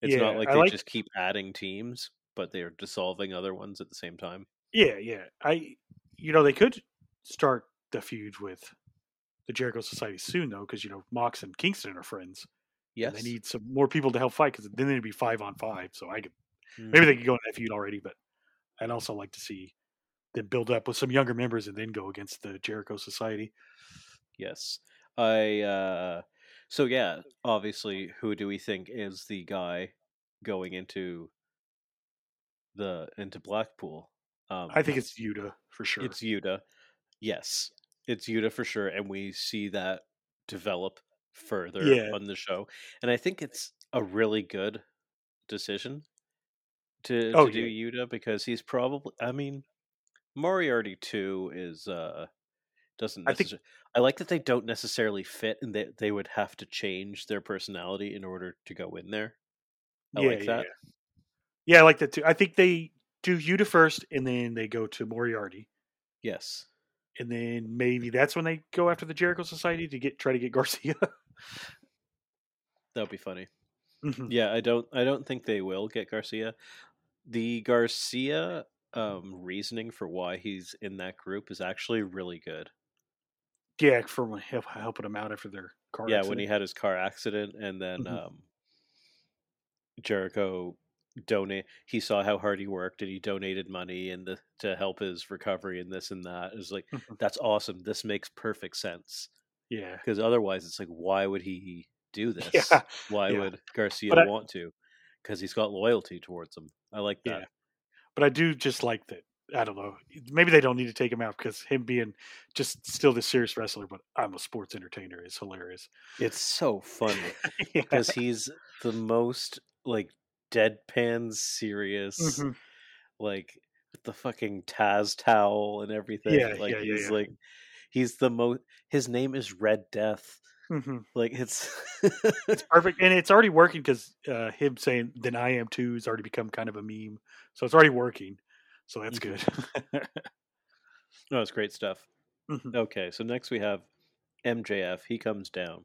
[SPEAKER 1] It's
[SPEAKER 2] yeah,
[SPEAKER 1] not like
[SPEAKER 2] I
[SPEAKER 1] they
[SPEAKER 2] like...
[SPEAKER 1] just keep adding teams, but they're dissolving other ones at the same time.
[SPEAKER 2] Yeah, yeah. I, you know, they could start the feud with the Jericho Society soon, though, because you know Mox and Kingston are friends.
[SPEAKER 1] Yes,
[SPEAKER 2] they need some more people to help fight because then they'd be five on five. So I could mm. maybe they could go in that feud already, but I'd also like to see them build up with some younger members and then go against the Jericho Society.
[SPEAKER 1] Yes, I. uh So yeah, obviously, who do we think is the guy going into the into Blackpool?
[SPEAKER 2] Um, I think it's Yuta for sure.
[SPEAKER 1] It's Yuta. Yes, it's Yuta for sure, and we see that develop further
[SPEAKER 2] yeah.
[SPEAKER 1] on the show. And I think it's a really good decision to,
[SPEAKER 2] oh,
[SPEAKER 1] to do
[SPEAKER 2] yeah.
[SPEAKER 1] Yuta because he's probably. I mean, Moriarty too is uh doesn't.
[SPEAKER 2] I think
[SPEAKER 1] I like that they don't necessarily fit, and that they would have to change their personality in order to go in there. I
[SPEAKER 2] yeah,
[SPEAKER 1] like that.
[SPEAKER 2] Yeah. yeah, I like that too. I think they do Yuta first, and then they go to Moriarty.
[SPEAKER 1] Yes,
[SPEAKER 2] and then maybe that's when they go after the Jericho Society to get try to get Garcia.
[SPEAKER 1] that would be funny.
[SPEAKER 2] Mm-hmm.
[SPEAKER 1] Yeah, I don't. I don't think they will get Garcia. The Garcia um, reasoning for why he's in that group is actually really good.
[SPEAKER 2] Yeah, for helping him out after their car.
[SPEAKER 1] Yeah, when he had his car accident, and then
[SPEAKER 2] Mhm.
[SPEAKER 1] um, Jericho donate. He saw how hard he worked, and he donated money and the, to help his recovery and this and that. It was like that's awesome. This makes perfect sense
[SPEAKER 2] yeah,
[SPEAKER 1] because otherwise, it's like why would he do this?
[SPEAKER 2] Yeah,
[SPEAKER 1] Why
[SPEAKER 2] yeah.
[SPEAKER 1] would Garcia
[SPEAKER 2] I-
[SPEAKER 1] want to? Because he's got loyalty towards him. I like that.
[SPEAKER 2] Yeah. but I do just like that. I don't know. Maybe they don't need to take him out because him being just still this serious wrestler, but I'm a sports entertainer is hilarious.
[SPEAKER 1] It's so funny because he's the most like deadpan serious,
[SPEAKER 2] Mhm.
[SPEAKER 1] like with the fucking Taz towel and everything.
[SPEAKER 2] Yeah,
[SPEAKER 1] like
[SPEAKER 2] yeah,
[SPEAKER 1] he's
[SPEAKER 2] yeah.
[SPEAKER 1] like he's the most. His name is Red Death.
[SPEAKER 2] Mhm.
[SPEAKER 1] Like it's
[SPEAKER 2] It's perfect, and it's already working because uh, him saying "then I am too" has already become kind of a meme, so it's already working. So that's good.
[SPEAKER 1] no, it's great stuff.
[SPEAKER 2] Mhm.
[SPEAKER 1] Okay, so next we have MJF. He comes down.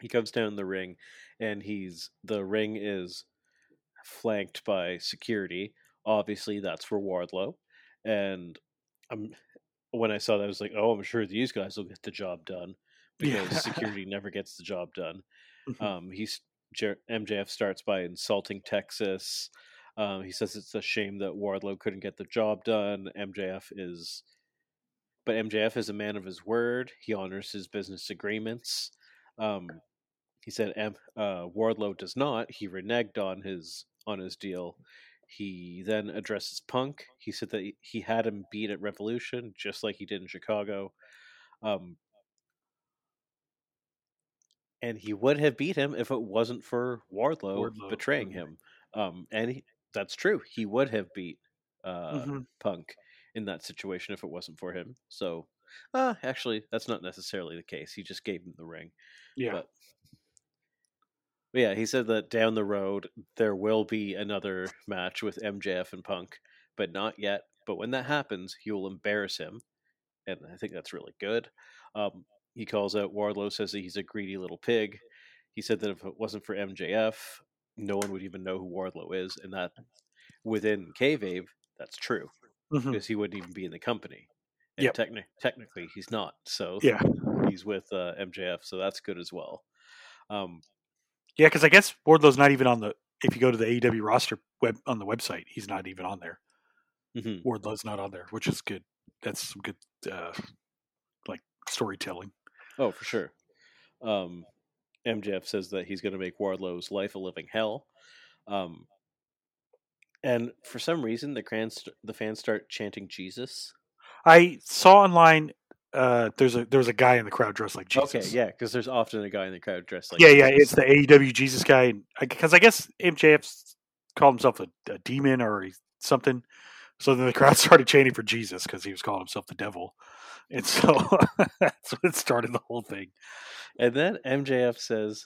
[SPEAKER 1] He comes down the ring, and he's the ring is flanked by security. Obviously, that's for Wardlow. And I'm when I saw that, I was like, "Oh, I'm sure these guys will get the job done because
[SPEAKER 2] Yeah.
[SPEAKER 1] security never gets the job done."
[SPEAKER 2] Mhm.
[SPEAKER 1] Um, he's MJF starts by insulting Texas. Um, he says it's a shame that Wardlow couldn't get the job done. MJF is, but MJF is a man of his word. He honors his business agreements. Um, he said M, uh, Wardlow does not. He reneged on his on his deal. He then addresses Punk. He said that he- had him beat at Revolution, just like he did in Chicago. Um, and he would have beat him if it wasn't for Wardlow,
[SPEAKER 2] Wardlow,
[SPEAKER 1] betraying him. Um, and he, that's true. He would have beat uh,
[SPEAKER 2] Mhm.
[SPEAKER 1] Punk in that situation if it wasn't for him. So, uh, actually, that's not necessarily the case. He just gave him the ring.
[SPEAKER 2] Yeah.
[SPEAKER 1] But yeah, he said that down the road there will be another match with MJF and Punk, but not yet. But when that happens, he will embarrass him, and I think that's really good. Um, he calls out Wardlow, says that he's a greedy little pig. He said that if it wasn't for MJF, no one would even know who Wardlow is, and that within kayfabe, that's true because he wouldn't even be in the company. And
[SPEAKER 2] Yep.
[SPEAKER 1] techni- technically, he's not. So
[SPEAKER 2] Yeah.
[SPEAKER 1] he's with uh, MJF, so that's good as well. Um,
[SPEAKER 2] Yeah, because I guess Wardlow's not even on the. If you go to the AEW roster web on the website, he's not even on there.
[SPEAKER 1] mhm.
[SPEAKER 2] Wardlow's not on there, which is good. That's some good, uh, like storytelling.
[SPEAKER 1] Oh, for sure. Um, MJF says that he's going to make Wardlow's life a living hell. Um, and for some reason, the fans the fans start chanting Jesus.
[SPEAKER 2] I saw online. Uh, there's a there's a guy in the crowd dressed like Jesus.
[SPEAKER 1] Okay, yeah, because there's often a guy in the crowd dressed like
[SPEAKER 2] yeah, yeah. It's the AEW Jesus guy, because I guess MJF called himself a, a demon or something. So then the crowd started chanting for Jesus because he was calling himself the devil, and so that's what started the whole thing.
[SPEAKER 1] And then MJF says,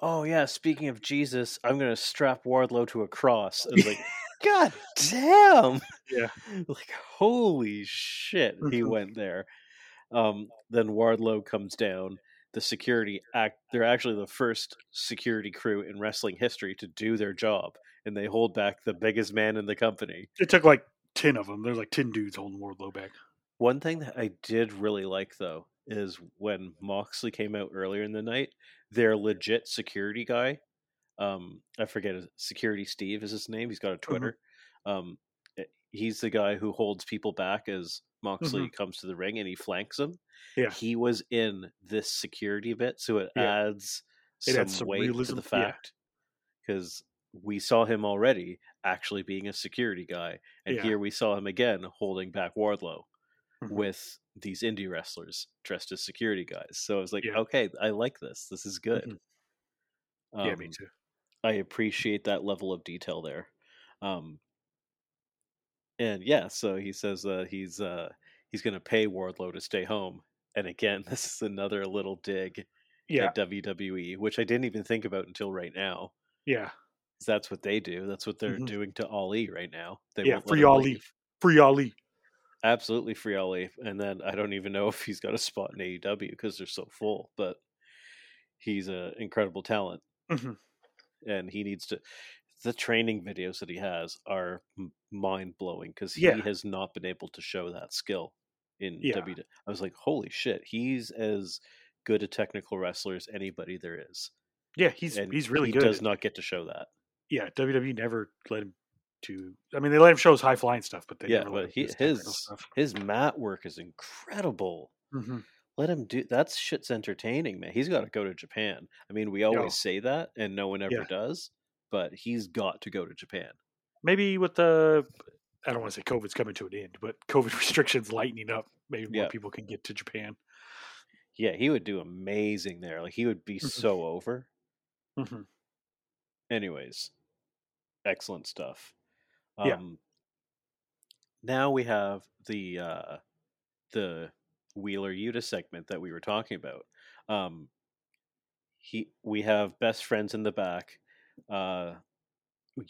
[SPEAKER 1] "Oh yeah, speaking of Jesus, I'm going to strap Wardlow to a cross." I was like, "God damn!"
[SPEAKER 2] Yeah.
[SPEAKER 1] like holy shit, he
[SPEAKER 2] Mhm.
[SPEAKER 1] went there. Um, then Wardlow comes down. The security act. They're actually the first security crew in wrestling history to do their job, and they hold back the biggest man in the company.
[SPEAKER 2] It took like ten of them. There's like ten dudes holding Wardlow back.
[SPEAKER 1] One thing that I did really like though is when Moxley came out earlier in the night, their legit security guy, um, I forget, security Steve is his name. He's got a Twitter. Um, eh, he's the guy who holds people back as Moxley comes to the ring and he flanks him.
[SPEAKER 2] Yeah.
[SPEAKER 1] He was in this security bit, so it
[SPEAKER 2] Yeah.
[SPEAKER 1] adds
[SPEAKER 2] It
[SPEAKER 1] some,
[SPEAKER 2] adds some
[SPEAKER 1] weight
[SPEAKER 2] realism,
[SPEAKER 1] to the fact because we saw him already actually being a security guy, and
[SPEAKER 2] Yeah.
[SPEAKER 1] here we saw him again holding back Wardlow
[SPEAKER 2] Mhm.
[SPEAKER 1] with these indie wrestlers dressed as security guys. So I was like,
[SPEAKER 2] Yeah.
[SPEAKER 1] okay, I like this. This is good.
[SPEAKER 2] Mhm.
[SPEAKER 1] Um,
[SPEAKER 2] yeah, me too.
[SPEAKER 1] I appreciate that level of detail there. Um, and yeah, so he says uh, he's uh, he's going to pay Wardlow to stay home. And again, this is another little dig
[SPEAKER 2] Yeah,
[SPEAKER 1] at WWE, which I didn't even think about until right now.
[SPEAKER 2] Yeah,
[SPEAKER 1] That's what they do. That's what they're
[SPEAKER 2] Mhm.
[SPEAKER 1] doing to Ali right now. They
[SPEAKER 2] Yeah, free Ali.
[SPEAKER 1] leave.
[SPEAKER 2] Free Ali.
[SPEAKER 1] absolutely free Ali. And then I don't even know if he's got a spot in AEW because they're so full, but he's an incredible talent
[SPEAKER 2] Mhm.
[SPEAKER 1] and he needs to. The training videos that he has are mind blowing because he
[SPEAKER 2] Yeah.
[SPEAKER 1] has not been able to show that skill in
[SPEAKER 2] Yeah.
[SPEAKER 1] WWE. I was like, holy shit, he's as good a technical wrestler as anybody there is.
[SPEAKER 2] Yeah, he's
[SPEAKER 1] and
[SPEAKER 2] he's really
[SPEAKER 1] he
[SPEAKER 2] good.
[SPEAKER 1] does not get to show that.
[SPEAKER 2] yeah, WWE never let him do. I mean, they let him show his high flying stuff, but they
[SPEAKER 1] yeah,
[SPEAKER 2] never let
[SPEAKER 1] but
[SPEAKER 2] him
[SPEAKER 1] he,
[SPEAKER 2] his
[SPEAKER 1] his
[SPEAKER 2] stuff.
[SPEAKER 1] his mat work is incredible.
[SPEAKER 2] Mhm.
[SPEAKER 1] let him do that's shit's entertaining man he's got to go to japan i mean we always say that and no one ever
[SPEAKER 2] Yeah.
[SPEAKER 1] does but he's got to go to japan
[SPEAKER 2] Maybe with the, I don't want to say COVID's coming to an end, but COVID restrictions lightening up, maybe more
[SPEAKER 1] Yeah.
[SPEAKER 2] people can get to Japan.
[SPEAKER 1] yeah he would do amazing there like he would be
[SPEAKER 2] Mhm.
[SPEAKER 1] so over
[SPEAKER 2] Mhm.
[SPEAKER 1] anyways excellent stuff
[SPEAKER 2] Yeah.
[SPEAKER 1] um now we have the uh the wheeler yuta segment that we were talking about um he we have best friends in the back uh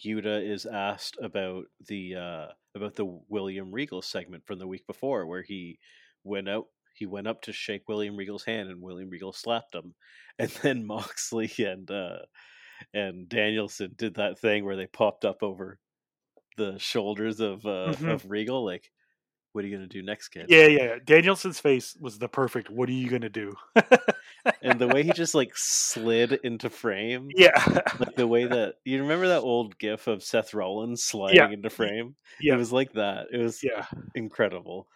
[SPEAKER 1] Yuta is asked about the uh about the William Regal segment from the week before where he went out he went up to shake William Regal's hand and William Regal slapped him and then Moxley and uh and Danielson did that thing where they popped up over the shoulders of uh
[SPEAKER 2] Mhm.
[SPEAKER 1] of Regal like what are you going to do next kid
[SPEAKER 2] Yeah, yeah. Danielson's face was the perfect. What are you gonna do?
[SPEAKER 1] and the way he just like slid into frame
[SPEAKER 2] yeah,
[SPEAKER 1] like the way that you remember that old gif of Seth Rollins sliding into frame
[SPEAKER 2] yeah,
[SPEAKER 1] it was like that it was
[SPEAKER 2] yeah.
[SPEAKER 1] incredible.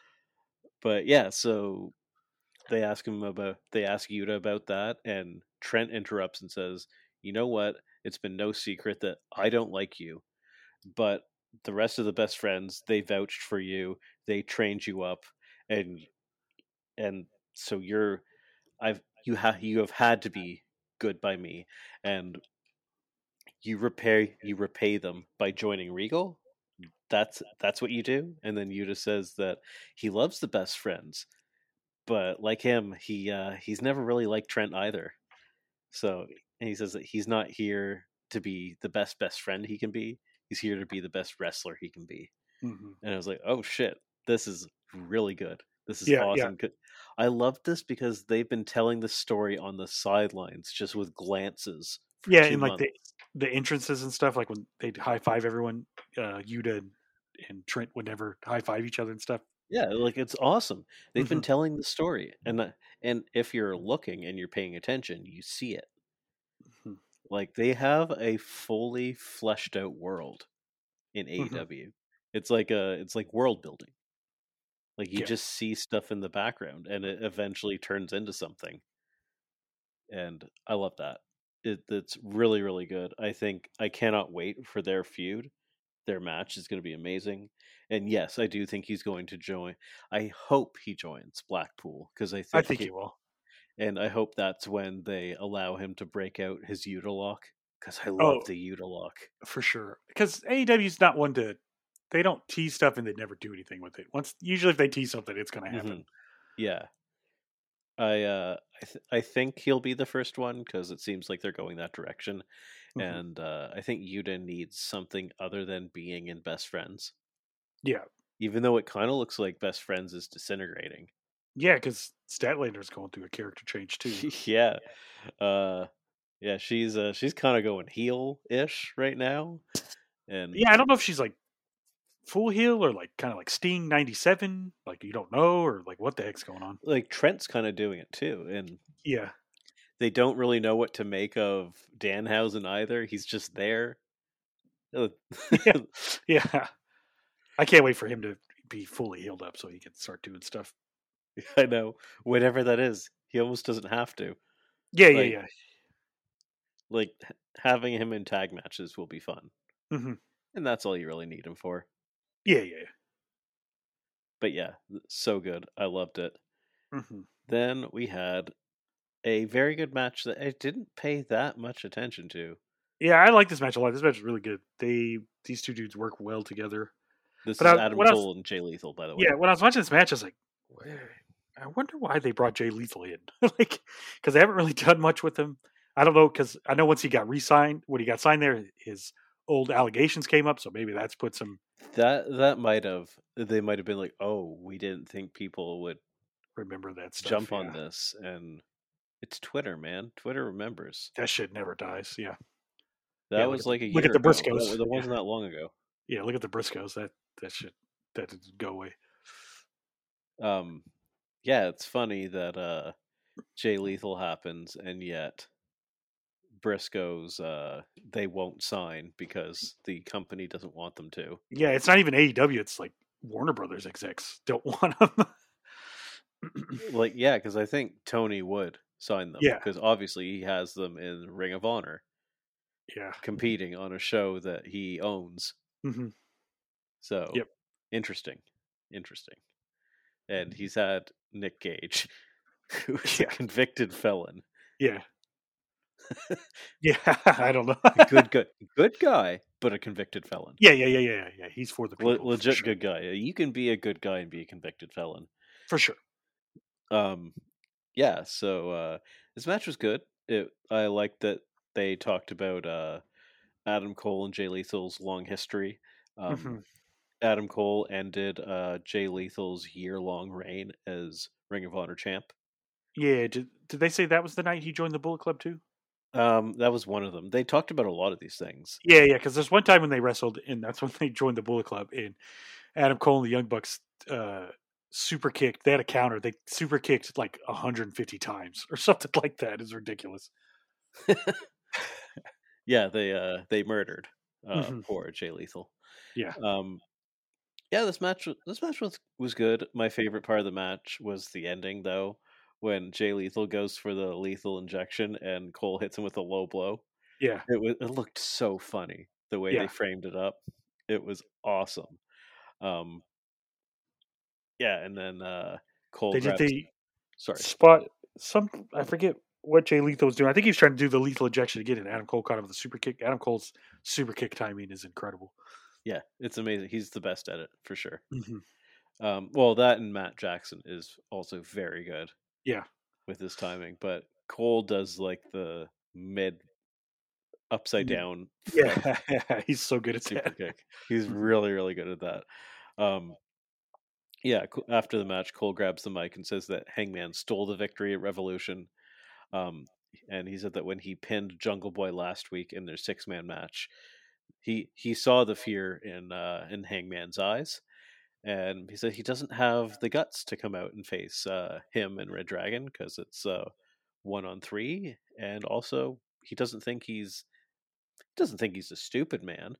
[SPEAKER 1] But yeah, so they ask him about they ask Yuta about that, and Trent interrupts and says, "You know what? It's been no secret that I don't like you, but the rest of the best friends they vouched for you, they trained you up, and and so you're I've you have you have had to be good by me, and you repay you repay them by joining Regal. That's that's what you do." And then Yuta says that he loves the best friends, but like him, he uh, he's never really liked Trent either. So and he says that he's not here to be the best best friend he can be. He's here to be the best wrestler he can be.
[SPEAKER 2] Mhm.
[SPEAKER 1] And I was like, "Oh shit, this is really good. This is
[SPEAKER 2] Yeah, yeah.
[SPEAKER 1] I love this because they've been telling the story on the sidelines, just with glances.
[SPEAKER 2] Yeah, and like the the entrances and stuff, like when they'd high five everyone, uh, Yuta and, and Trent would never high five each other and stuff.
[SPEAKER 1] Yeah, like it's awesome. They've been
[SPEAKER 2] Mhm.
[SPEAKER 1] telling the story, and uh, and if you're looking and you're paying attention, you see it. Like they have a fully fleshed out world in.
[SPEAKER 2] Mm-hmm.
[SPEAKER 1] AEW. It's like a it's like world building. Like you
[SPEAKER 2] Yeah.
[SPEAKER 1] just see stuff in the background, and it eventually turns into something. And I love that. It it's really really good. I think I cannot wait for their feud. Their match is going to be amazing. And yes, I do think he's going to join. I hope he joins Blackpool because I think,
[SPEAKER 2] I think
[SPEAKER 1] he-
[SPEAKER 2] he will.
[SPEAKER 1] And I hope that's when they allow him to break out his Utalock because I love
[SPEAKER 2] Oh.
[SPEAKER 1] the Utalock.
[SPEAKER 2] for sure. Because AEW's not one to they don't tease stuff and they never do anything with it. Once usually if they tease something, it's gonna happen.
[SPEAKER 1] Mhm. Yeah, I uh, I th- I think he'll be the first one because it seems like they're going that direction,
[SPEAKER 2] Mhm.
[SPEAKER 1] and uh, I think Yuta needs something other than being in Best Friends.
[SPEAKER 2] Yeah,
[SPEAKER 1] Even though it kind of looks like Best Friends is disintegrating.
[SPEAKER 2] Yeah, because Statlander's going through a character change too.
[SPEAKER 1] yeah, uh, yeah, she's uh, she's kind of going heel ish right now, and
[SPEAKER 2] yeah, I don't know if she's like full heel or like kind of like Sting ninety seven. Like you don't know or like what the heck's going on.
[SPEAKER 1] like Trent's kind of doing it too, and
[SPEAKER 2] Yeah,
[SPEAKER 1] they don't really know what to make of Danhausen either. He's just there.
[SPEAKER 2] Yeah. yeah. I can't wait for him to be fully healed up so he can start doing stuff.
[SPEAKER 1] I know. Whatever that is, he almost doesn't have to.
[SPEAKER 2] Yeah,
[SPEAKER 1] Like-
[SPEAKER 2] yeah,
[SPEAKER 1] Like having him in tag matches will be fun,
[SPEAKER 2] yeah, hmm
[SPEAKER 1] and that's all you really need him for.
[SPEAKER 2] yeah, yeah.
[SPEAKER 1] But yeah, so good. I loved it.
[SPEAKER 2] hmm
[SPEAKER 1] Then we had a very good match that I didn't pay that much attention to.
[SPEAKER 2] Yeah, I like this match a lot. This match is really good. They these two dudes work well together.
[SPEAKER 1] This
[SPEAKER 2] But
[SPEAKER 1] is
[SPEAKER 2] I-
[SPEAKER 1] Adam
[SPEAKER 2] when I was-
[SPEAKER 1] Cole and Jay Lethal, by the way.
[SPEAKER 2] Yeah, when I was watching this match, I was like, "Where- I wonder why they brought Jay Lethal in. like, because they haven't really done much with him. I don't know, because I know once he got re-signed, when he got signed there, his old allegations came up, so maybe that's put some
[SPEAKER 1] That that might have they might have been like, oh, we didn't think people would
[SPEAKER 2] remember that stuff.
[SPEAKER 1] jump on this, and it's Twitter, man. Twitter remembers.
[SPEAKER 2] That shit never dies. Yeah,
[SPEAKER 1] That
[SPEAKER 2] Yeah,
[SPEAKER 1] was like a year
[SPEAKER 2] look at the
[SPEAKER 1] ago.
[SPEAKER 2] Briscoes.
[SPEAKER 1] That, that wasn't that long ago.
[SPEAKER 2] yeah. Look at the Briscoes. That that shit that didn't go away.
[SPEAKER 1] Um, yeah, it's funny that uh, Jay Lethal happens, and yet Briscoes uh, they won't sign because the company doesn't want them to.
[SPEAKER 2] Yeah, it's not even AEW. It's like Warner Brothers execs don't want them.
[SPEAKER 1] Like, yeah, because I think Tony would sign them.
[SPEAKER 2] Yeah.
[SPEAKER 1] because obviously he has them in Ring of Honor,
[SPEAKER 2] yeah.
[SPEAKER 1] competing on a show that he owns.
[SPEAKER 2] hmm
[SPEAKER 1] So,
[SPEAKER 2] Yep.
[SPEAKER 1] interesting, interesting. And he's had Nick Gage, who's
[SPEAKER 2] Yeah.
[SPEAKER 1] a convicted felon.
[SPEAKER 2] Yeah. yeah, I don't know.
[SPEAKER 1] Good, good, good guy, but a convicted felon.
[SPEAKER 2] yeah, yeah, yeah, yeah, yeah. He's for the people.
[SPEAKER 1] Le- legit
[SPEAKER 2] sure.
[SPEAKER 1] good guy. You can be a good guy and be a convicted felon.
[SPEAKER 2] for sure.
[SPEAKER 1] Um, yeah. So uh, this match was good. It, I liked that they talked about uh, Adam Cole and Jay Lethal's long history. Um,
[SPEAKER 2] Mhm.
[SPEAKER 1] Adam Cole ended uh, Jay Lethal's year-long reign as Ring of Honor champ.
[SPEAKER 2] Yeah, did did they say that was the night he joined the Bullet Club too?
[SPEAKER 1] Um, that was one of them. They talked about a lot of these things.
[SPEAKER 2] Yeah, yeah, because there's one time when they wrestled, and that's when they joined the Bullet Club. And Adam Cole and the Young Bucks uh, super kicked. They had a counter. They super kicked like 150 times or something like that. It's ridiculous.
[SPEAKER 1] Yeah, they uh, they murdered uh,
[SPEAKER 2] Mhm.
[SPEAKER 1] poor Jay Lethal.
[SPEAKER 2] Yeah.
[SPEAKER 1] Um, yeah, this match this match was was good. My favorite part of the match was the ending, though, when Jay Lethal goes for the lethal injection and Cole hits him with a low blow.
[SPEAKER 2] Yeah,
[SPEAKER 1] It was it looked so funny the way
[SPEAKER 2] Yeah.
[SPEAKER 1] they framed it up. It was awesome. Um, yeah, and then uh, Cole
[SPEAKER 2] they did the
[SPEAKER 1] sorry,
[SPEAKER 2] spot. Some I forget what Jay Lethal was doing. I think he was trying to do the lethal injection again, and Adam Cole caught him with a super kick. Adam Cole's super kick timing is incredible.
[SPEAKER 1] Yeah, it's amazing. He's the best at it for sure.
[SPEAKER 2] Mm-hmm.
[SPEAKER 1] Um, well, that and Matt Jackson is also very good.
[SPEAKER 2] Yeah.
[SPEAKER 1] with his timing, but Cole does like the mid upside down
[SPEAKER 2] Yeah, he's so good at
[SPEAKER 1] super
[SPEAKER 2] that.
[SPEAKER 1] kick. He's
[SPEAKER 2] Mhm.
[SPEAKER 1] really really good at that. Um, yeah, after the match, Cole grabs the mic and says that Hangman stole the victory at Revolution. Um, and he said that when he pinned Jungle Boy last week in their six man match, he he saw the fear in uh, in Hangman's eyes, and he said he doesn't have the guts to come out and face uh, him and Red Dragon because it's uh, one on three, and also he doesn't think he's doesn't think he's a stupid man.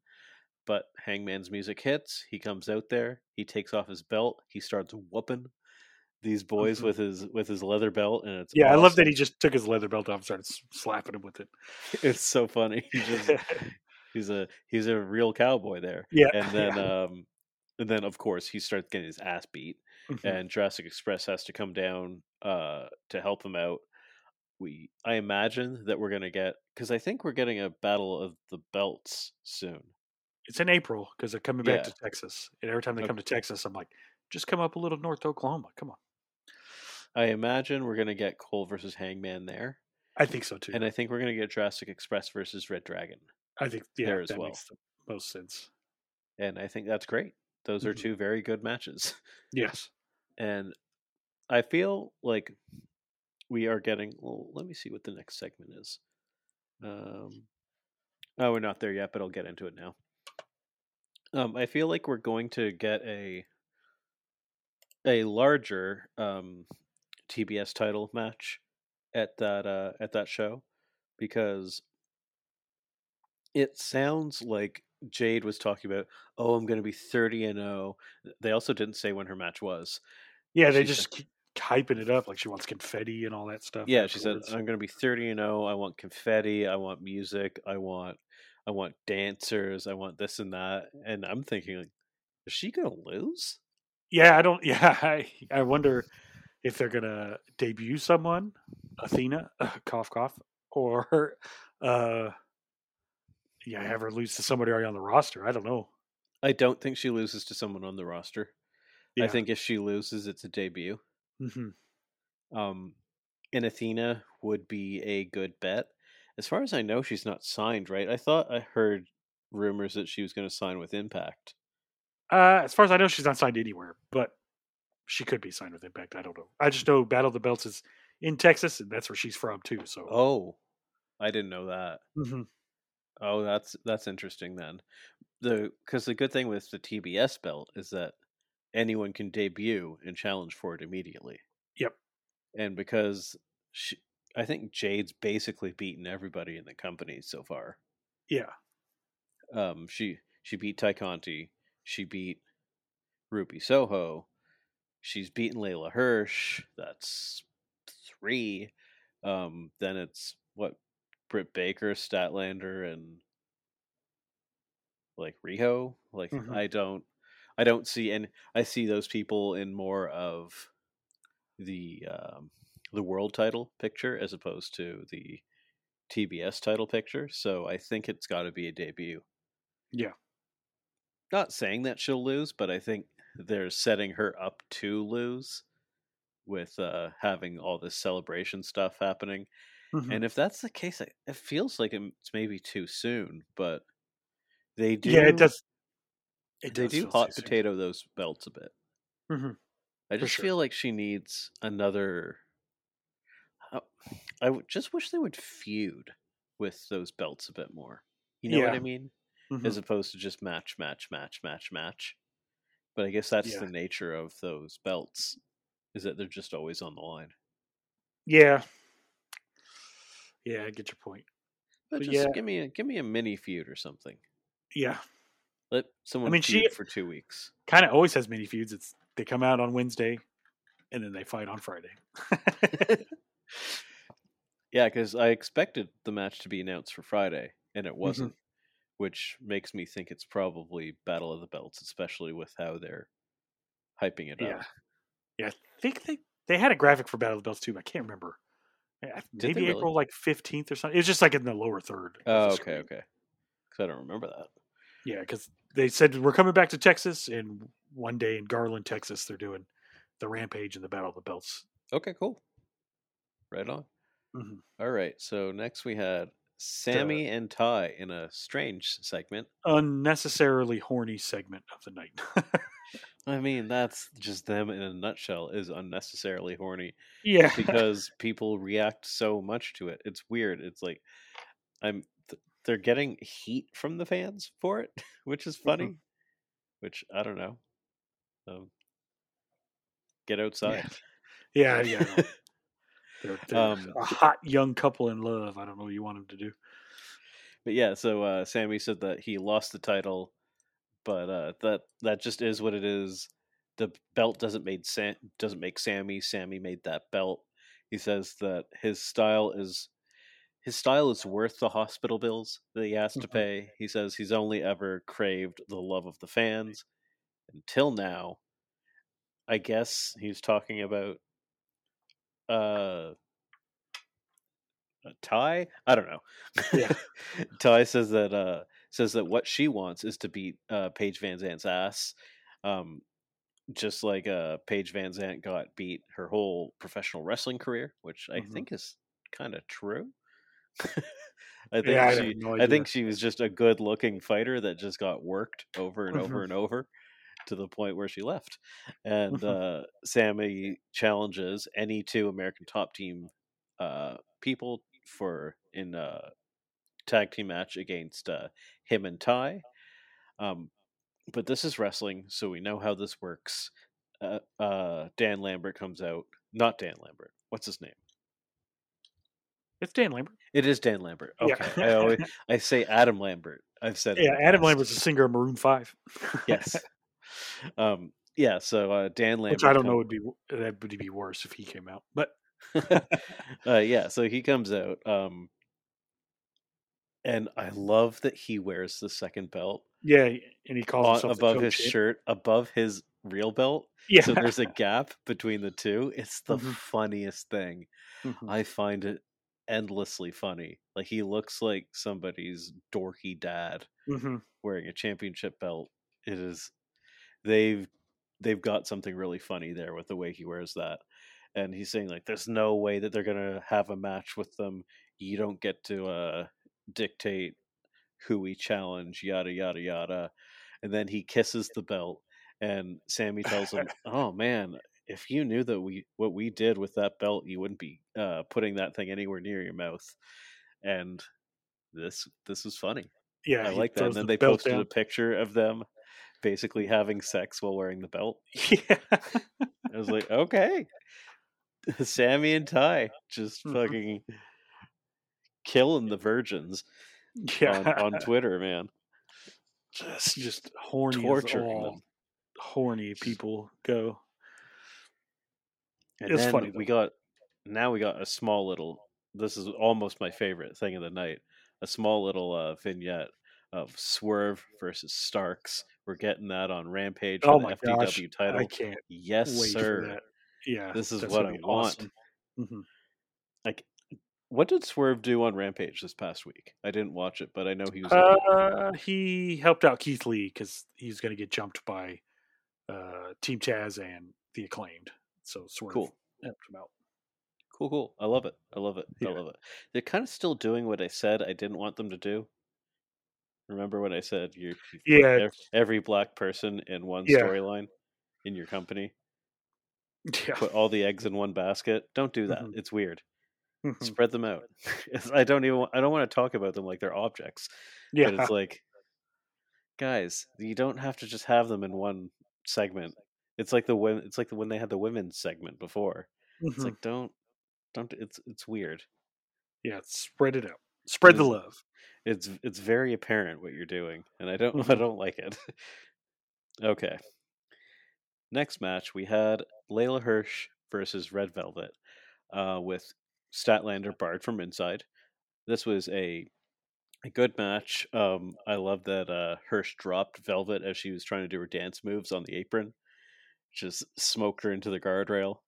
[SPEAKER 1] But Hangman's music hits. He comes out there. He takes off his belt. He starts whooping these boys
[SPEAKER 2] Mhm.
[SPEAKER 1] with his with his leather belt, and it's
[SPEAKER 2] Yeah, I love that he just took his leather belt off and started slapping him with it.
[SPEAKER 1] It's so funny. He just he's a he's a real cowboy there.
[SPEAKER 2] yeah,
[SPEAKER 1] And then
[SPEAKER 2] yeah.
[SPEAKER 1] um and then of course he starts getting his ass beat
[SPEAKER 2] Mhm.
[SPEAKER 1] and Jurassic Express has to come down uh to help him out. We I imagine that we're gonna get because I think we're getting a battle of the belts soon.
[SPEAKER 2] it's in April because they're coming back
[SPEAKER 1] Yeah.
[SPEAKER 2] to Texas, and every time they
[SPEAKER 1] Okay.
[SPEAKER 2] come to Texas, I'm like, just come up a little north to Oklahoma. Come on,
[SPEAKER 1] I imagine we're gonna get Cole versus Hangman there.
[SPEAKER 2] I think so too.
[SPEAKER 1] And I think we're gonna get Jurassic Express versus Red Dragon.
[SPEAKER 2] I think yeah,
[SPEAKER 1] there as
[SPEAKER 2] that
[SPEAKER 1] well.
[SPEAKER 2] makes the most sense.
[SPEAKER 1] And I think that's great. Those are
[SPEAKER 2] Mhm.
[SPEAKER 1] two very good matches.
[SPEAKER 2] Yes.
[SPEAKER 1] and I feel like we are getting. Well, let me see what the next segment is. Um, oh, we're not there yet, but I'll get into it now. Um, I feel like we're going to get a a larger um, TBS title match at that uh, at that show because it sounds like Jade was talking about. Oh, I'm going to be thirty and zero. They also didn't say when her match was.
[SPEAKER 2] Yeah, they
[SPEAKER 1] She
[SPEAKER 2] just keep hyping it up like she wants confetti and all that stuff.
[SPEAKER 1] Yeah, she said, "I'm going to be 30 and 0. I want confetti. I want music. I want, I want dancers. I want this and that." And I'm thinking, like, is she going to lose?
[SPEAKER 2] Yeah, I don't. Yeah, I, I wonder if they're gonna debut someone, Athena, cough cough, or uh, yeah, have her lose to somebody already on the roster. I don't know.
[SPEAKER 1] I don't think she loses to someone on the roster. I think if she loses, it's a debut.
[SPEAKER 2] hmm
[SPEAKER 1] Um, and Athena would be a good bet. As far as I know, she's not signed, right? I thought I heard rumors that she was going to sign with Impact.
[SPEAKER 2] Uh, as far as I know, she's not signed anywhere, but she could be signed with Impact. I don't know. I just know Battle of the Belts is in Texas, and that's where she's from too. So,
[SPEAKER 1] Oh, I didn't know that.
[SPEAKER 2] Mhm.
[SPEAKER 1] Oh, that's that's interesting then. The because the good thing with the TBS belt is that anyone can debut and challenge for it immediately.
[SPEAKER 2] Yep.
[SPEAKER 1] And because she, I think Jade's basically beaten everybody in the company so far.
[SPEAKER 2] yeah,
[SPEAKER 1] Um, she she beat Ty Conti, she beat Ruby Soho, she's beaten Leyla Hirsch. That's three. Um, then it's what Britt Baker, Statlander, and like Riho. Like
[SPEAKER 2] Mhm.
[SPEAKER 1] I don't, I don't see, and I see those people in more of the um, the world title picture as opposed to the TBS title picture. So I think it's got to be a debut.
[SPEAKER 2] yeah,
[SPEAKER 1] Not saying that she'll lose, but I think they're setting her up to lose with uh, having all this celebration stuff happening.
[SPEAKER 2] Mhm.
[SPEAKER 1] And if that's the case, it, feels like it's maybe too soon. But they do,
[SPEAKER 2] yeah. It does. It
[SPEAKER 1] they
[SPEAKER 2] does
[SPEAKER 1] do hot
[SPEAKER 2] too soon.
[SPEAKER 1] potato those belts a bit.
[SPEAKER 2] Mhm.
[SPEAKER 1] I just
[SPEAKER 2] sure.
[SPEAKER 1] feel like she needs another. uh, I just wish they would feud with those belts a bit more. You know what I mean?
[SPEAKER 2] Mhm.
[SPEAKER 1] As opposed to just match, match, match, match, match. But I guess that's
[SPEAKER 2] Yeah.
[SPEAKER 1] the nature of those belts, is that they're just always on the line.
[SPEAKER 2] Yeah, yeah. I get your point.
[SPEAKER 1] But
[SPEAKER 2] But
[SPEAKER 1] just
[SPEAKER 2] yeah.
[SPEAKER 1] give me a give me a mini feud or something.
[SPEAKER 2] Yeah,
[SPEAKER 1] Let someone I
[SPEAKER 2] mean,
[SPEAKER 1] feud
[SPEAKER 2] she-
[SPEAKER 1] for two weeks.
[SPEAKER 2] kind of always has mini feuds. It's they come out on Wednesday, and then they fight on Friday.
[SPEAKER 1] Yeah, because I expected the match to be announced for Friday, and
[SPEAKER 2] Mm-hmm.
[SPEAKER 1] it wasn't, which makes me think it's probably Battle of the Belts, especially with how they're hyping it
[SPEAKER 2] yeah,
[SPEAKER 1] up.
[SPEAKER 2] yeah. I think they they had a graphic for Battle of the Belts too. but I can't remember.
[SPEAKER 1] Did
[SPEAKER 2] maybe
[SPEAKER 1] they really?
[SPEAKER 2] April like fifteenth or something. It was just like in the lower third.
[SPEAKER 1] Oh, okay,
[SPEAKER 2] screen.
[SPEAKER 1] okay. Because I don't remember that.
[SPEAKER 2] Yeah, because they said we're coming back to Texas, and one day in Garland, Texas, they're doing the Rampage and the Battle of the Belts.
[SPEAKER 1] Okay, cool. Right on.
[SPEAKER 2] Mhm.
[SPEAKER 1] All right. So next we had Sammy and Ty in a strange segment.
[SPEAKER 2] Unnecessarily horny segment of the night.
[SPEAKER 1] I mean, that's just them in a nutshell. Is unnecessarily horny
[SPEAKER 2] yeah,
[SPEAKER 1] because people react so much to it. It's weird. It's like I'm. Th- they're getting heat from the fans for it, which is funny. Which I don't know. Um, get outside.
[SPEAKER 2] yeah, yeah. They're, they're
[SPEAKER 1] Um,
[SPEAKER 2] a hot young couple in love. I don't know what you want them to do.
[SPEAKER 1] But yeah, so uh, Sammy said that he lost the title, but uh, that that just is what it is. The belt doesn't made Sam doesn't make Sammy. Sammy made that belt. He says that his style is his style is worth the hospital bills that he has to
[SPEAKER 2] Mhm.
[SPEAKER 1] pay. He says he's only ever craved the love of the fans until now. I guess he's talking about uh Ty. I don't know.
[SPEAKER 2] Yeah.
[SPEAKER 1] Ty says that uh says that what she wants is to beat uh Paige VanZant's ass. Um just like uh Paige VanZant got beat her whole professional wrestling career, which I
[SPEAKER 2] Mhm.
[SPEAKER 1] think is kind of true. I think
[SPEAKER 2] Yeah, I
[SPEAKER 1] she
[SPEAKER 2] have no
[SPEAKER 1] I think she was just a good looking fighter that just got worked over and
[SPEAKER 2] Mhm.
[SPEAKER 1] over and over to the point where she left. And
[SPEAKER 2] Mhm.
[SPEAKER 1] uh, Sammy challenges any two American top team uh, people for in a tag team match against uh, him and Ty. Um, but this is wrestling, so we know how this works. Uh, uh, Dan Lambert comes out. Not Dan Lambert. What's his name?
[SPEAKER 2] It's Dan Lambert.
[SPEAKER 1] It is Dan Lambert.
[SPEAKER 2] Yeah.
[SPEAKER 1] Okay. I always I say Adam Lambert. I've said
[SPEAKER 2] yeah, Adam
[SPEAKER 1] past.
[SPEAKER 2] Lambert's a singer of Maroon Five.
[SPEAKER 1] Yes. um. Yeah. So uh, Dan Lambert.
[SPEAKER 2] which I don't know would be that would be worse if he came out, but
[SPEAKER 1] uh, yeah. So he comes out. Um. And I love that he wears the second belt
[SPEAKER 2] yeah, and he calls
[SPEAKER 1] on, above his shirt, above his real belt.
[SPEAKER 2] Yeah,
[SPEAKER 1] So there's a gap between the two. It's the
[SPEAKER 2] Mhm.
[SPEAKER 1] funniest thing.
[SPEAKER 2] Mhm.
[SPEAKER 1] I find it endlessly funny. Like he looks like somebody's dorky dad
[SPEAKER 2] Mhm.
[SPEAKER 1] wearing a championship belt. It is they've they've got something really funny there with the way he wears that. And he's saying like there's no way that they're gonna have a match with them. You don't get to uh dictate who we challenge, yada yada yada. And then he kisses the belt and Sammy tells him, Oh man, if you knew that we what we did with that belt, you wouldn't be uh putting that thing anywhere near your mouth. And this this was funny.
[SPEAKER 2] yeah,
[SPEAKER 1] I like that. And then
[SPEAKER 2] the
[SPEAKER 1] they posted a picture of them basically having sex while wearing the belt.
[SPEAKER 2] Yeah,
[SPEAKER 1] I was like, okay. Sammy and Ty just fucking killing the virgins
[SPEAKER 2] yeah,
[SPEAKER 1] on, on Twitter, man.
[SPEAKER 2] just just horny
[SPEAKER 1] Torturing them.
[SPEAKER 2] horny people go.
[SPEAKER 1] And
[SPEAKER 2] It's funny,
[SPEAKER 1] we
[SPEAKER 2] though.
[SPEAKER 1] got now we got a small little this is almost my favorite thing of the night. A small little uh, vignette of Swerve versus Starks. We're getting that on Rampage
[SPEAKER 2] Oh my
[SPEAKER 1] the FTW
[SPEAKER 2] gosh,
[SPEAKER 1] title.
[SPEAKER 2] I can't
[SPEAKER 1] yes, sir.
[SPEAKER 2] Yeah,
[SPEAKER 1] This is what I
[SPEAKER 2] be
[SPEAKER 1] want.
[SPEAKER 2] awesome. Mhm.
[SPEAKER 1] Like, what did Swerve do on Rampage this past week? I didn't watch it, but I know he was.
[SPEAKER 2] Uh, he helped out Keith Lee because he's going to get jumped by uh, Team Taz and the acclaimed. So Swerve
[SPEAKER 1] Cool.
[SPEAKER 2] helped him out.
[SPEAKER 1] cool, cool. I love it. I love it.
[SPEAKER 2] Yeah.
[SPEAKER 1] I love it. They're kind of still doing what I said I didn't want them to do. Remember when I said you you put
[SPEAKER 2] Yeah,
[SPEAKER 1] ev- every black person in one
[SPEAKER 2] Yeah.
[SPEAKER 1] storyline in your company?
[SPEAKER 2] Yeah.
[SPEAKER 1] Put all the eggs in one basket. Don't do that.
[SPEAKER 2] Mhm.
[SPEAKER 1] It's weird.
[SPEAKER 2] Mhm.
[SPEAKER 1] Spread them out. I don't even. I don't want to talk about them like they're objects.
[SPEAKER 2] yeah.
[SPEAKER 1] But it's like, guys, you don't have to just have them in one segment. It's like the when it's like the, when they had the women's segment before. It's
[SPEAKER 2] Mhm.
[SPEAKER 1] like don't don't. It's it's weird.
[SPEAKER 2] yeah, spread it out. Spread the love.
[SPEAKER 1] It's it's very apparent what you're doing, and I don't I
[SPEAKER 2] Mhm.
[SPEAKER 1] don't like it. okay. Next match we had Leyla Hirsch versus Red Velvet, uh, with Statlander barred from inside. This was a a good match. Um, I love that uh, Hirsch dropped Velvet as she was trying to do her dance moves on the apron, just smoked her into the guardrail.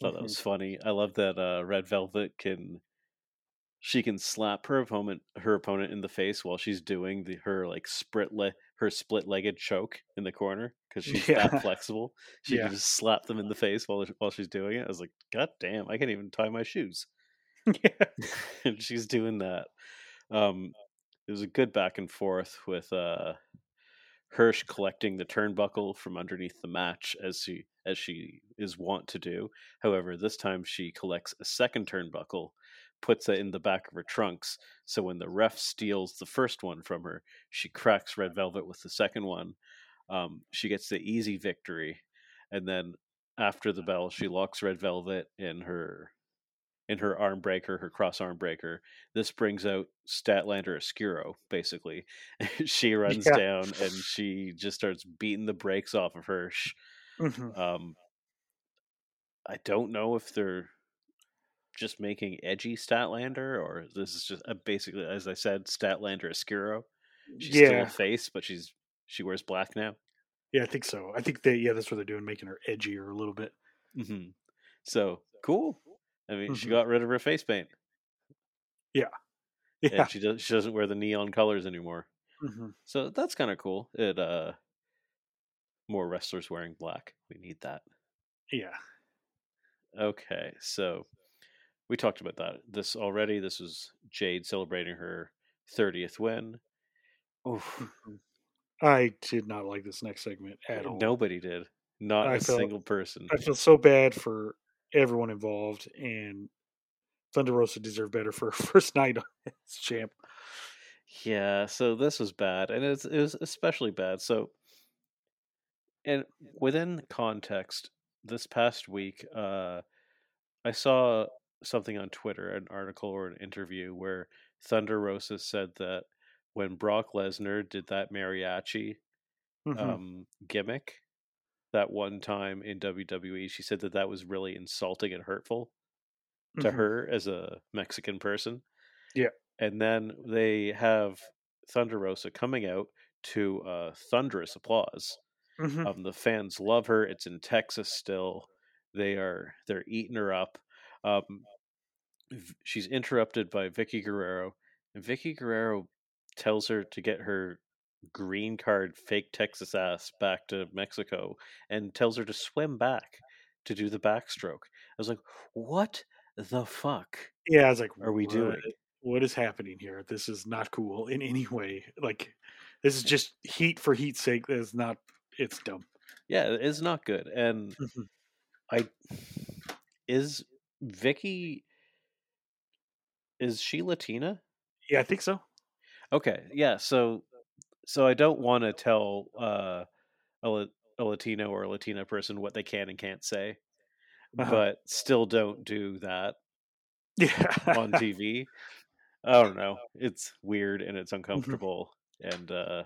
[SPEAKER 1] thought that was funny. I love that uh, Red Velvet can she can slap her opponent her opponent in the face while she's doing the her like split le- her split legged choke in the corner because she's
[SPEAKER 2] Yeah.
[SPEAKER 1] that flexible. She
[SPEAKER 2] Yeah.
[SPEAKER 1] can just slap them in the face while while she's doing it. I was like, God damn, I can't even tie my shoes.
[SPEAKER 2] yeah.
[SPEAKER 1] and she's doing that. Um, it was a good back and forth with uh, Hirsch collecting the turnbuckle from underneath the match as she as she is wont to do. However, this time she collects a second turnbuckle, puts it in the back of her trunks. So when the ref steals the first one from her, she cracks Red Velvet with the second one. Um, she gets the easy victory, and then after the bell, she locks Red Velvet in her in her arm breaker, her cross arm breaker. This brings out Statlander Oscuro, basically. she runs
[SPEAKER 2] Yeah.
[SPEAKER 1] down and she just starts beating the brakes off of Hirsch.
[SPEAKER 2] Mhm.
[SPEAKER 1] Um, I don't know if they're just making edgy Statlander or this is just uh, basically, as I said, Statlander Oscuro. She's still a face, but she's she wears black now.
[SPEAKER 2] Yeah, I think so. I think they yeah, that's what they're doing, making her edgier a little bit.
[SPEAKER 1] hmm So cool. I mean, she
[SPEAKER 2] Mhm.
[SPEAKER 1] got rid of her face paint,
[SPEAKER 2] Yeah.
[SPEAKER 1] and she does. She doesn't wear the neon colors anymore.
[SPEAKER 2] Mhm.
[SPEAKER 1] So that's kind of cool. It uh more wrestlers wearing black. We need that.
[SPEAKER 2] Yeah.
[SPEAKER 1] Okay, so we talked about that. This already. This was Jade celebrating her 30th win. Oof,
[SPEAKER 2] Mhm. I did not like this next segment at all.
[SPEAKER 1] nobody did. Not
[SPEAKER 2] I
[SPEAKER 1] a
[SPEAKER 2] felt-
[SPEAKER 1] single person.
[SPEAKER 2] I feel so bad for everyone involved, and Thunder Rosa deserved better for her first night as champ.
[SPEAKER 1] Yeah, so this was bad, and it's, it was especially bad. So, and within context, this past week, uh, I saw something on Twitter, an article or an interview where Thunder Rosa said that when Brock Lesnar did that mariachi
[SPEAKER 2] Mhm.
[SPEAKER 1] um, gimmick that one time in WWE, she said that that was really insulting and hurtful to
[SPEAKER 2] Mhm.
[SPEAKER 1] her as a Mexican person.
[SPEAKER 2] Yeah.
[SPEAKER 1] And then they have Thunder Rosa coming out to uh, thunderous applause.
[SPEAKER 2] Mhm.
[SPEAKER 1] Um, the fans love her. It's in Texas still. They are they're eating her up. Um, she's interrupted by Vickie Guerrero, and Vickie Guerrero tells her to get her green card fake Texas ass back to Mexico and tells her to swim back to do the backstroke. I was like, what the fuck
[SPEAKER 2] Yeah, I was like,
[SPEAKER 1] are we
[SPEAKER 2] "What-
[SPEAKER 1] doing?
[SPEAKER 2] What is happening here? This is not cool in any way. Like, this is just heat for heat's sake. That is not. It's dumb.
[SPEAKER 1] Yeah, it's not good. And
[SPEAKER 2] Mhm.
[SPEAKER 1] I is Vicky is she Latina?
[SPEAKER 2] Yeah, I think so.
[SPEAKER 1] Okay, yeah. So, so I don't want to tell uh, a, a Latino or a Latina person what they can and can't say,
[SPEAKER 2] Uh-huh.
[SPEAKER 1] but still don't do that
[SPEAKER 2] Yeah.
[SPEAKER 1] on TV. I don't know. It's weird and
[SPEAKER 2] Mm-hmm.
[SPEAKER 1] it's uncomfortable, and uh,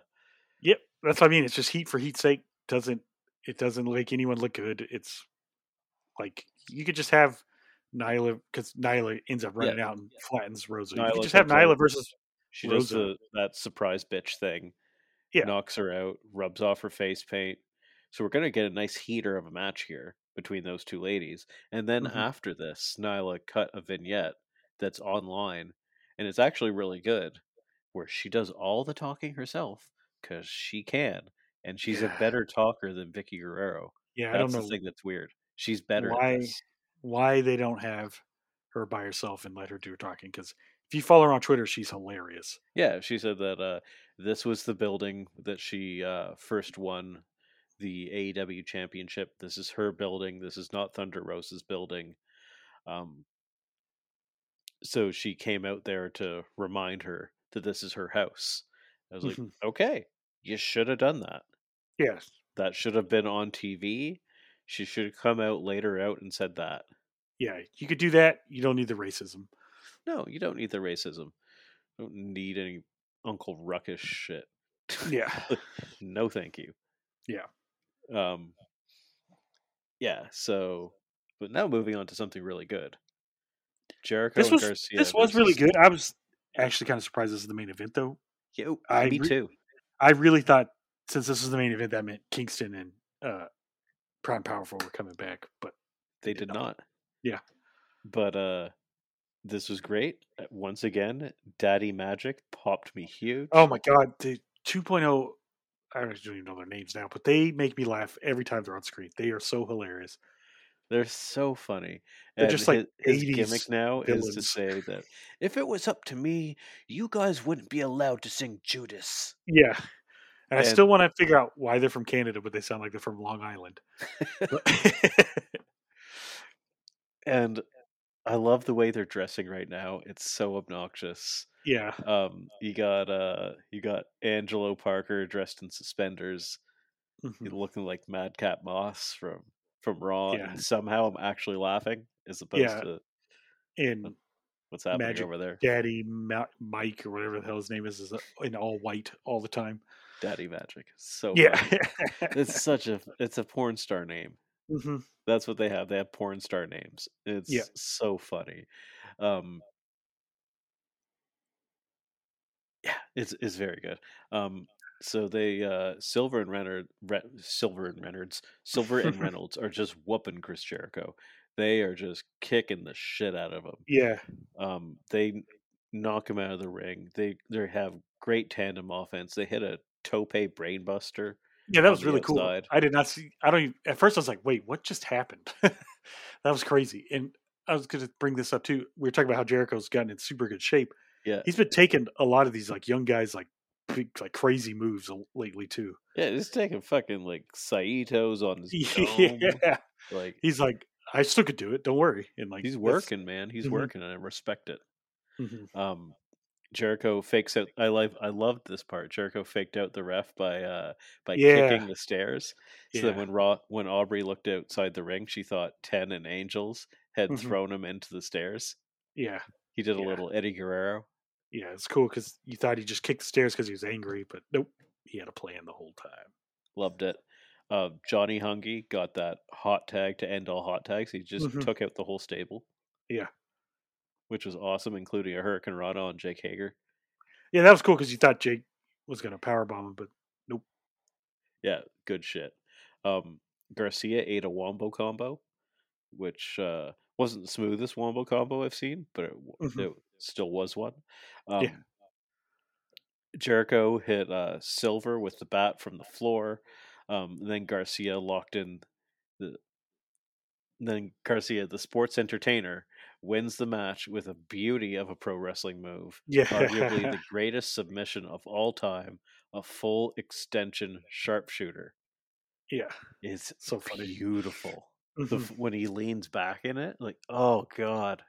[SPEAKER 2] Yep, that's what I mean. It's just heat for heat's sake. Doesn't it doesn't make anyone look good. It's like you could just have Nyla because Nyla ends up running out and flattens Rosa. you could just have. Nyla versus
[SPEAKER 1] she does the, that surprise bitch thing.
[SPEAKER 2] Yeah.
[SPEAKER 1] knocks her out, rubs off her face paint. So we're gonna get a nice heater of a match here between those two ladies. And then
[SPEAKER 2] Mhm.
[SPEAKER 1] after this, Nyla cut a vignette that's online, and it's actually really good, where she does all the talking herself because she can, and she's
[SPEAKER 2] Yeah.
[SPEAKER 1] a better talker than Vickie Guerrero.
[SPEAKER 2] yeah. I
[SPEAKER 1] That's
[SPEAKER 2] don't
[SPEAKER 1] the
[SPEAKER 2] know
[SPEAKER 1] thing that's weird. She's better
[SPEAKER 2] why. Why they don't have her by herself and let her do her talking. Because if you follow her on Twitter, she's hilarious.
[SPEAKER 1] Yeah, she said that uh, this was the building that she uh, first won the AEW championship. This is her building. This is not Thunder Rosa's building. Um, so she came out there to remind her that this is her house. I was like,
[SPEAKER 2] Mhm.
[SPEAKER 1] okay, you should have done that.
[SPEAKER 2] Yes.
[SPEAKER 1] That should have been on TV. She should have come out later out and said that.
[SPEAKER 2] Yeah, you could do that. You don't need the racism.
[SPEAKER 1] No, you don't need the racism. don't need any Uncle Ruckus shit.
[SPEAKER 2] Yeah.
[SPEAKER 1] no, thank you.
[SPEAKER 2] Yeah.
[SPEAKER 1] Um. Yeah. So, but now moving on to something really good. Jericho
[SPEAKER 2] This
[SPEAKER 1] and
[SPEAKER 2] was
[SPEAKER 1] Garcia.
[SPEAKER 2] this was really good. I was actually kind of surprised this is the main event though.
[SPEAKER 1] Yeah,
[SPEAKER 2] I
[SPEAKER 1] me
[SPEAKER 2] re-
[SPEAKER 1] too.
[SPEAKER 2] I really thought since this was the main event, that meant Kingston and uh, And Powerful were coming back, but
[SPEAKER 1] They
[SPEAKER 2] did
[SPEAKER 1] did
[SPEAKER 2] not.
[SPEAKER 1] not.
[SPEAKER 2] Yeah.
[SPEAKER 1] But uh this was great. Uh, Once again, Daddy Magic popped me huge.
[SPEAKER 2] Oh my god, the 2.0. I don't even know their names now, but they make me laugh every time they're on screen. They are so hilarious.
[SPEAKER 1] They're so funny.
[SPEAKER 2] They're
[SPEAKER 1] and
[SPEAKER 2] just like
[SPEAKER 1] his, his
[SPEAKER 2] 80s
[SPEAKER 1] gimmick now is to say that if it was up to me, you guys wouldn't be allowed to sing Judas.
[SPEAKER 2] Yeah. And I still want to figure out why they're from Canada, but they sound like they're from Long Island.
[SPEAKER 1] And I love the way they're dressing right now. It's so obnoxious.
[SPEAKER 2] yeah.
[SPEAKER 1] Um, you got uh, you got Angelo Parker dressed in suspenders,
[SPEAKER 2] Mhm.
[SPEAKER 1] looking like Madcap Moss from from Raw,
[SPEAKER 2] Yeah.
[SPEAKER 1] and somehow I'm actually laughing as opposed
[SPEAKER 2] Yeah.
[SPEAKER 1] to
[SPEAKER 2] in
[SPEAKER 1] what's happening
[SPEAKER 2] Magic
[SPEAKER 1] over there.
[SPEAKER 2] Daddy Ma- Mike or whatever the hell his name is is in all white all the time.
[SPEAKER 1] Daddy Magic, so
[SPEAKER 2] Yeah.
[SPEAKER 1] it's such a it's a porn star name.
[SPEAKER 2] hmm
[SPEAKER 1] That's what they have. They have porn star names. It's
[SPEAKER 2] Yeah.
[SPEAKER 1] so funny. Um, yeah, it's it's very good. Um, so they uh, Silver and Reynolds, Re- Silver and Reynolds, Silver and Reynolds are just whooping Chris Jericho. They are just kicking the shit out of him.
[SPEAKER 2] Yeah.
[SPEAKER 1] Um, they knock him out of the ring. They they have great tandem offense. They hit a tope brainbuster.
[SPEAKER 2] Yeah, that was really cool. I did not see. I don't. Even, at first, I was like, "Wait, what just happened?" that was crazy. And I was going to bring this up too. We were talking about how Jericho's gotten in super good shape.
[SPEAKER 1] Yeah,
[SPEAKER 2] He's been taking a lot of these like young guys like big, like crazy moves lately too.
[SPEAKER 1] yeah. He's taking fucking like Saitos on his
[SPEAKER 2] yeah,
[SPEAKER 1] Like
[SPEAKER 2] he's like, I still could do it. Don't worry. And like
[SPEAKER 1] he's working, man. He's
[SPEAKER 2] Mhm.
[SPEAKER 1] working, and I respect it.
[SPEAKER 2] Mhm.
[SPEAKER 1] Um, Jericho fakes out. I love. I loved this part. Jericho faked out the ref by uh by
[SPEAKER 2] Yeah.
[SPEAKER 1] kicking the stairs. So
[SPEAKER 2] Yeah.
[SPEAKER 1] that when Raw, when Aubrey looked outside the ring, she thought Ten and Angels had
[SPEAKER 2] Mhm.
[SPEAKER 1] thrown him into the stairs.
[SPEAKER 2] Yeah,
[SPEAKER 1] He did a
[SPEAKER 2] Yeah.
[SPEAKER 1] little Eddie Guerrero.
[SPEAKER 2] yeah. It's cool because you thought he just kicked the stairs because he was angry, but nope, he had a plan the whole time.
[SPEAKER 1] Loved it. Uh, Johnny Hungee got that hot tag to end all hot tags. He just
[SPEAKER 2] Mhm.
[SPEAKER 1] took out the whole stable.
[SPEAKER 2] Yeah.
[SPEAKER 1] Which was awesome, including a hurricanrana on Jake Hager.
[SPEAKER 2] Yeah, that was cool because you thought Jake was going to powerbomb him, but nope.
[SPEAKER 1] Yeah, good shit. Um, Garcia ate a wombo combo, which uh, wasn't the smoothest wombo combo I've seen, but it,
[SPEAKER 2] Mhm.
[SPEAKER 1] it still was one. Um,
[SPEAKER 2] Yeah.
[SPEAKER 1] Jericho hit uh, Silver with the bat from the floor. Um, then Garcia locked in the. Then Garcia, the sports entertainer, wins the match with a beauty of a pro wrestling move.
[SPEAKER 2] yeah,
[SPEAKER 1] Arguably the greatest submission of all time, a full extension sharpshooter.
[SPEAKER 2] yeah.
[SPEAKER 1] It's
[SPEAKER 2] So funny.
[SPEAKER 1] beautiful. The,
[SPEAKER 2] Mhm.
[SPEAKER 1] f- when he leans back in it, like, oh god.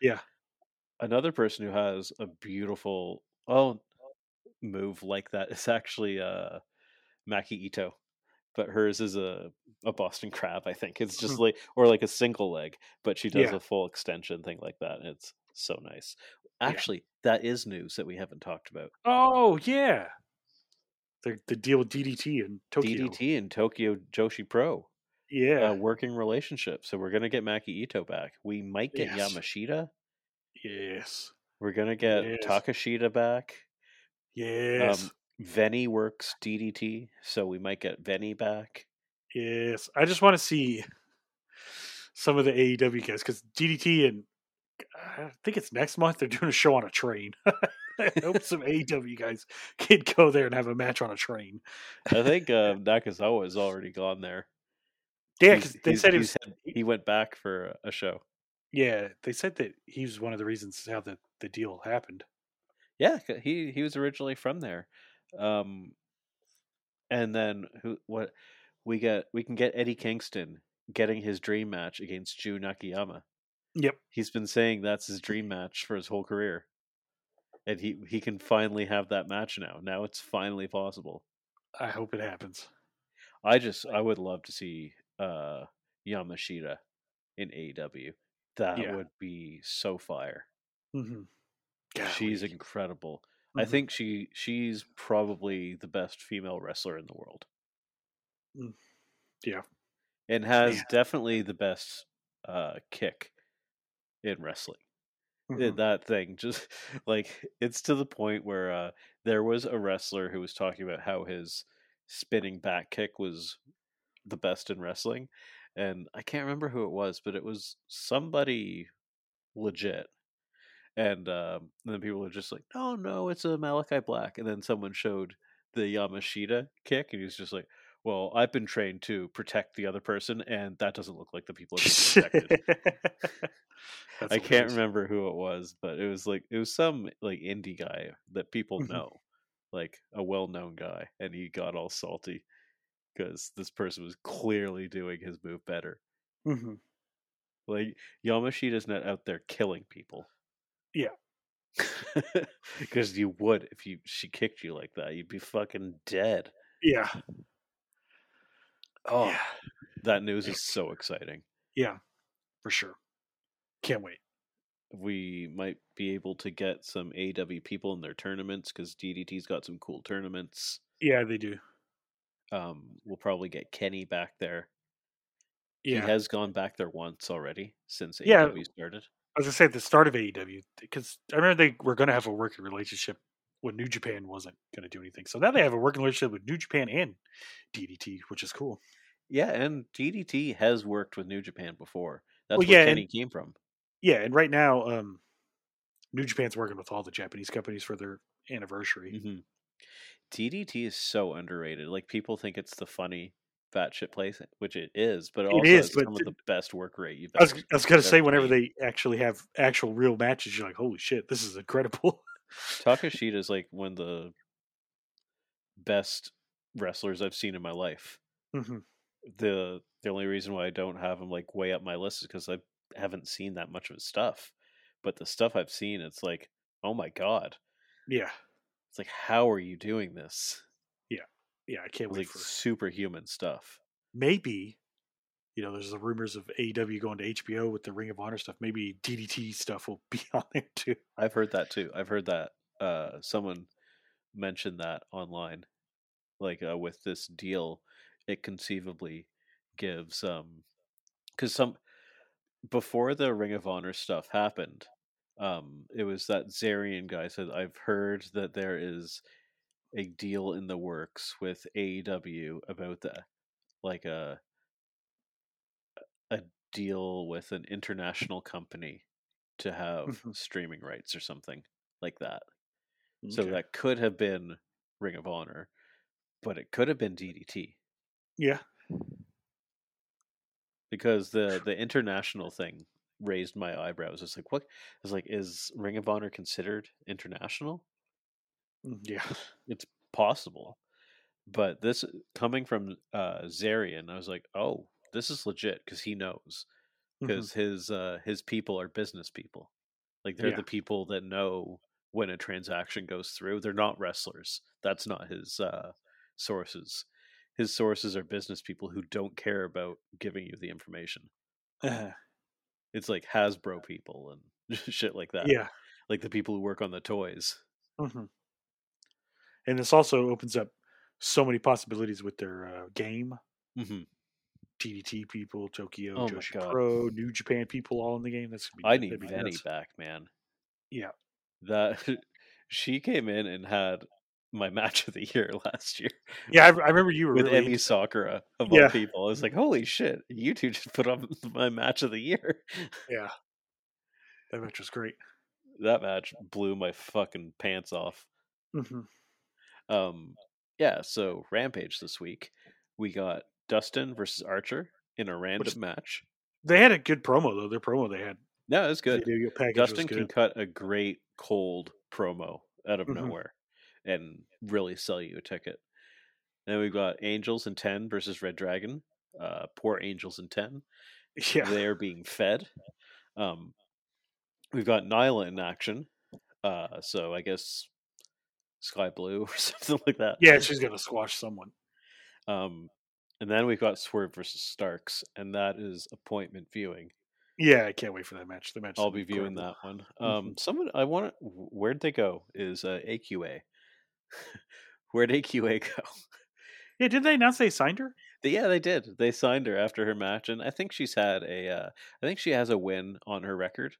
[SPEAKER 2] Yeah.
[SPEAKER 1] Another person who has a beautiful oh move like that is actually uh Maki Ito. But hers is a a Boston crab, I think. It's just
[SPEAKER 2] Mhm.
[SPEAKER 1] like or like a single leg, but she does
[SPEAKER 2] Yeah.
[SPEAKER 1] a full extension thing like that. and It's so nice.
[SPEAKER 2] Yeah.
[SPEAKER 1] Actually, that is news that we haven't talked about.
[SPEAKER 2] Oh yeah, the the deal with DDT in Tokyo.
[SPEAKER 1] DDT and Tokyo Joshi Pro.
[SPEAKER 2] Yeah,
[SPEAKER 1] a working relationship. So we're gonna get Maki Ito back. We might get
[SPEAKER 2] Yes.
[SPEAKER 1] Yamashita.
[SPEAKER 2] yes,
[SPEAKER 1] We're gonna get
[SPEAKER 2] Yes.
[SPEAKER 1] Takeshita back.
[SPEAKER 2] yes,
[SPEAKER 1] Um, Venny works DDT, so we might get Venny back.
[SPEAKER 2] yes. I just want to see some of the AEW guys because DDT and I think it's next month they're doing a show on a train. I hope some AEW guys can go there and have a match on a train.
[SPEAKER 1] I think uh, Nakazawa is already gone there.
[SPEAKER 2] Yeah, because they said
[SPEAKER 1] he's
[SPEAKER 2] was.
[SPEAKER 1] he went back for a show.
[SPEAKER 2] Yeah, they said that he was one of the reasons how the the deal happened.
[SPEAKER 1] Yeah, he he was originally from there. Um, and then who what we get we can get Eddie Kingston getting his dream match against Jun Akiyama.
[SPEAKER 2] Yep.
[SPEAKER 1] He's been saying that's his dream match for his whole career. And he he can finally have that match now. Now it's finally possible.
[SPEAKER 2] I hope it happens.
[SPEAKER 1] I just I would love to see uh Yamashita in AEW. That
[SPEAKER 2] Yeah.
[SPEAKER 1] would be so fire.
[SPEAKER 2] hmm
[SPEAKER 1] She's incredible. I
[SPEAKER 2] Mhm.
[SPEAKER 1] think she she's probably the best female wrestler in the world.
[SPEAKER 2] Mm. Yeah.
[SPEAKER 1] And has
[SPEAKER 2] Man.
[SPEAKER 1] definitely the best uh kick in wrestling.
[SPEAKER 2] Mhm.
[SPEAKER 1] that thing just like it's to the point where uh there was a wrestler who was talking about how his spinning back kick was the best in wrestling and I can't remember who it was, but it was somebody legit. And, um, and then people were just like, "No, no, it's a Malakai Black." And then someone showed the Yamashita kick, and he was just like, "Well, I've been trained to protect the other person, and that doesn't look like the people are being protected." I can't remember who it was, but it was like it was some like indie guy that people
[SPEAKER 2] Mhm.
[SPEAKER 1] know, like a well-known guy, and he got all salty because this person was clearly doing his move better.
[SPEAKER 2] Mhm.
[SPEAKER 1] Like Yamashita's not out there killing people.
[SPEAKER 2] Yeah.
[SPEAKER 1] Because you would if you she kicked you like that, you'd be fucking dead.
[SPEAKER 2] Yeah.
[SPEAKER 1] Oh,
[SPEAKER 2] Yeah.
[SPEAKER 1] that news is so exciting.
[SPEAKER 2] Yeah. For sure. Can't wait.
[SPEAKER 1] We might be able to get some AEW people in their tournaments because DDT's got some cool tournaments.
[SPEAKER 2] Yeah, they do.
[SPEAKER 1] Um, we'll probably get Kenny back there.
[SPEAKER 2] Yeah.
[SPEAKER 1] He has gone back there once already since
[SPEAKER 2] Yeah.
[SPEAKER 1] AEW started.
[SPEAKER 2] I was gonna say at the start of AEW because I remember they were gonna have a working relationship when New Japan wasn't gonna do anything. So now they have a working relationship with New Japan and DDT, which is cool.
[SPEAKER 1] Yeah, and DDT has worked with New Japan before. That's
[SPEAKER 2] Well,
[SPEAKER 1] where
[SPEAKER 2] yeah,
[SPEAKER 1] Kenny came from.
[SPEAKER 2] Yeah, and right now, um, New Japan's working with all the Japanese companies for their anniversary.
[SPEAKER 1] hmm DDT is so underrated. Like people think it's the funny fat shit place, which it is, but it
[SPEAKER 2] It
[SPEAKER 1] also
[SPEAKER 2] is, but
[SPEAKER 1] some of the best work rate you've
[SPEAKER 2] I was. I was gonna say
[SPEAKER 1] ever
[SPEAKER 2] whenever they actually have actual real matches, you're like, holy shit, this is incredible.
[SPEAKER 1] Takeshita is like one of the best wrestlers I've seen in my life.
[SPEAKER 2] hmm
[SPEAKER 1] the The only reason why I don't have him like way up my list is because I haven't seen that much of his stuff. But the stuff I've seen, it's like, oh my god,
[SPEAKER 2] Yeah,
[SPEAKER 1] it's like, how are you doing this?
[SPEAKER 2] Yeah, I can't wait
[SPEAKER 1] Like
[SPEAKER 2] for
[SPEAKER 1] superhuman stuff.
[SPEAKER 2] maybe. You know, there's the rumors of AEW going to HBO with the Ring of Honor stuff. Maybe DDT stuff will be on there too.
[SPEAKER 1] I've heard that too. I've heard that uh, someone mentioned that online. Like uh, with this deal, it conceivably gives um because some before the Ring of Honor stuff happened, um, it was that Zarian guy said I've heard that there is a deal in the works with AEW about the like a a deal with an international company to have
[SPEAKER 2] Mhm.
[SPEAKER 1] streaming rights or something like that. So that could have been Ring of Honor, but it could have been DDT
[SPEAKER 2] yeah,
[SPEAKER 1] because the the international thing raised my eyebrows. It's like what? It's like is Ring of Honor considered international?
[SPEAKER 2] Mm, yeah,
[SPEAKER 1] It's possible, but this coming from uh, Zarian, I was like, oh, this is legit because he knows because his uh, his people are business people. Like they're
[SPEAKER 2] Yeah.
[SPEAKER 1] the people that know when a transaction goes through. They're not wrestlers. That's not his uh, sources. His sources are business people who don't care about giving you the information.
[SPEAKER 2] Uh,
[SPEAKER 1] It's like Hasbro people and shit like that.
[SPEAKER 2] yeah.
[SPEAKER 1] like the people who work on the toys.
[SPEAKER 2] hmm And this also opens up so many possibilities with their uh, game.
[SPEAKER 1] hmm
[SPEAKER 2] DDT people, Tokyo,
[SPEAKER 1] Oh
[SPEAKER 2] Joshi Pro, New Japan people all in the game. That's gonna be
[SPEAKER 1] I need
[SPEAKER 2] be
[SPEAKER 1] Venny
[SPEAKER 2] nuts.
[SPEAKER 1] back, man.
[SPEAKER 2] Yeah.
[SPEAKER 1] That she came in and had my match of the year last year.
[SPEAKER 2] Yeah, I, I remember you were
[SPEAKER 1] with
[SPEAKER 2] really
[SPEAKER 1] Emi Sakura of
[SPEAKER 2] Yeah.
[SPEAKER 1] all people. I was like, holy shit, you two just put on my match of the year.
[SPEAKER 2] yeah. That match was great.
[SPEAKER 1] that match blew my fucking pants off.
[SPEAKER 2] hmm
[SPEAKER 1] Um, yeah, so Rampage this week, we got Dustin versus Archer in a random match.
[SPEAKER 2] They had a good promo though. Their promo they had.
[SPEAKER 1] No, it was good. Dustin
[SPEAKER 2] was
[SPEAKER 1] can cut a great cold promo out of
[SPEAKER 2] Mhm.
[SPEAKER 1] nowhere and really sell you a ticket. Then we've got Angels and 10 versus Red Dragon. Uh, poor Angels and 10.
[SPEAKER 2] Yeah.
[SPEAKER 1] they're being fed. Um, we've got Nyla in action, uh, so I guess Sky Blue or something like that.
[SPEAKER 2] Yeah, she's gonna squash someone.
[SPEAKER 1] Um, and then we've got Swerve versus Starks, and that is appointment viewing.
[SPEAKER 2] Yeah, I can't wait for that match. The match.
[SPEAKER 1] I'll be viewing that one. Um,
[SPEAKER 2] Mhm.
[SPEAKER 1] someone I want. Where'd they go? Is uh, AQA? Where'd AQA go?
[SPEAKER 2] Yeah, did they announce they signed her?
[SPEAKER 1] Yeah, they did. They signed her after her match, and I think she's had a. Uh, I think she has a win on her record.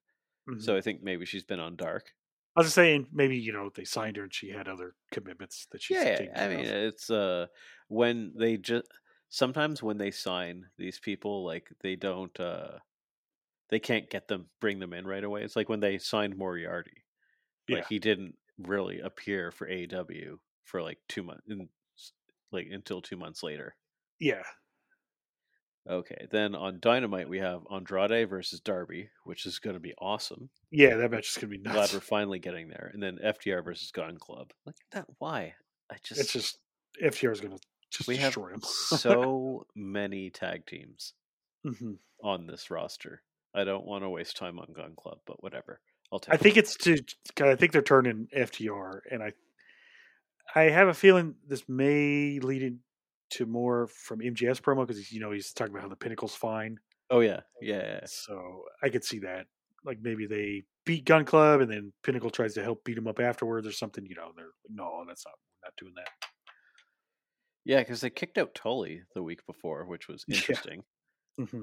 [SPEAKER 2] Mhm.
[SPEAKER 1] So I think maybe she's been on Dark.
[SPEAKER 2] I was just saying maybe you know they signed her and she had other commitments that she's
[SPEAKER 1] yeah, I mean
[SPEAKER 2] of.
[SPEAKER 1] it's uh when they just sometimes when they sign these people, like they don't, uh they can't get them, bring them in right away. It's like when they signed Moriarty, like
[SPEAKER 2] Yeah.
[SPEAKER 1] he didn't really appear for AEW for like two months, in, like until two months later.
[SPEAKER 2] Yeah.
[SPEAKER 1] Okay, then on Dynamite we have Andrade versus Darby, which is going to be awesome.
[SPEAKER 2] Yeah, that match is gonna be nuts.
[SPEAKER 1] Glad we're finally getting there. And then FTR versus Gun Club. Look at that. Why? I just,
[SPEAKER 2] It's just FTR is gonna just
[SPEAKER 1] we have
[SPEAKER 2] destroy him.
[SPEAKER 1] so many tag teams
[SPEAKER 2] hmm
[SPEAKER 1] on this roster. I don't want to waste time on Gun Club, but whatever. I'll take.
[SPEAKER 2] I think it's to. I think they're turning FTR, and I, I have a feeling this may lead into more from MJF's promo because you know he's talking about how the Pinnacle's fine.
[SPEAKER 1] Oh yeah, yeah. yeah.
[SPEAKER 2] So I could see that. Like maybe they beat Gun Club, and then Pinnacle tries to help beat him up afterwards or something. You know, they're like, no, that's not. We're not doing that.
[SPEAKER 1] Yeah, because they kicked out Tully the week before, which was
[SPEAKER 2] Yeah.
[SPEAKER 1] interesting.
[SPEAKER 2] hmm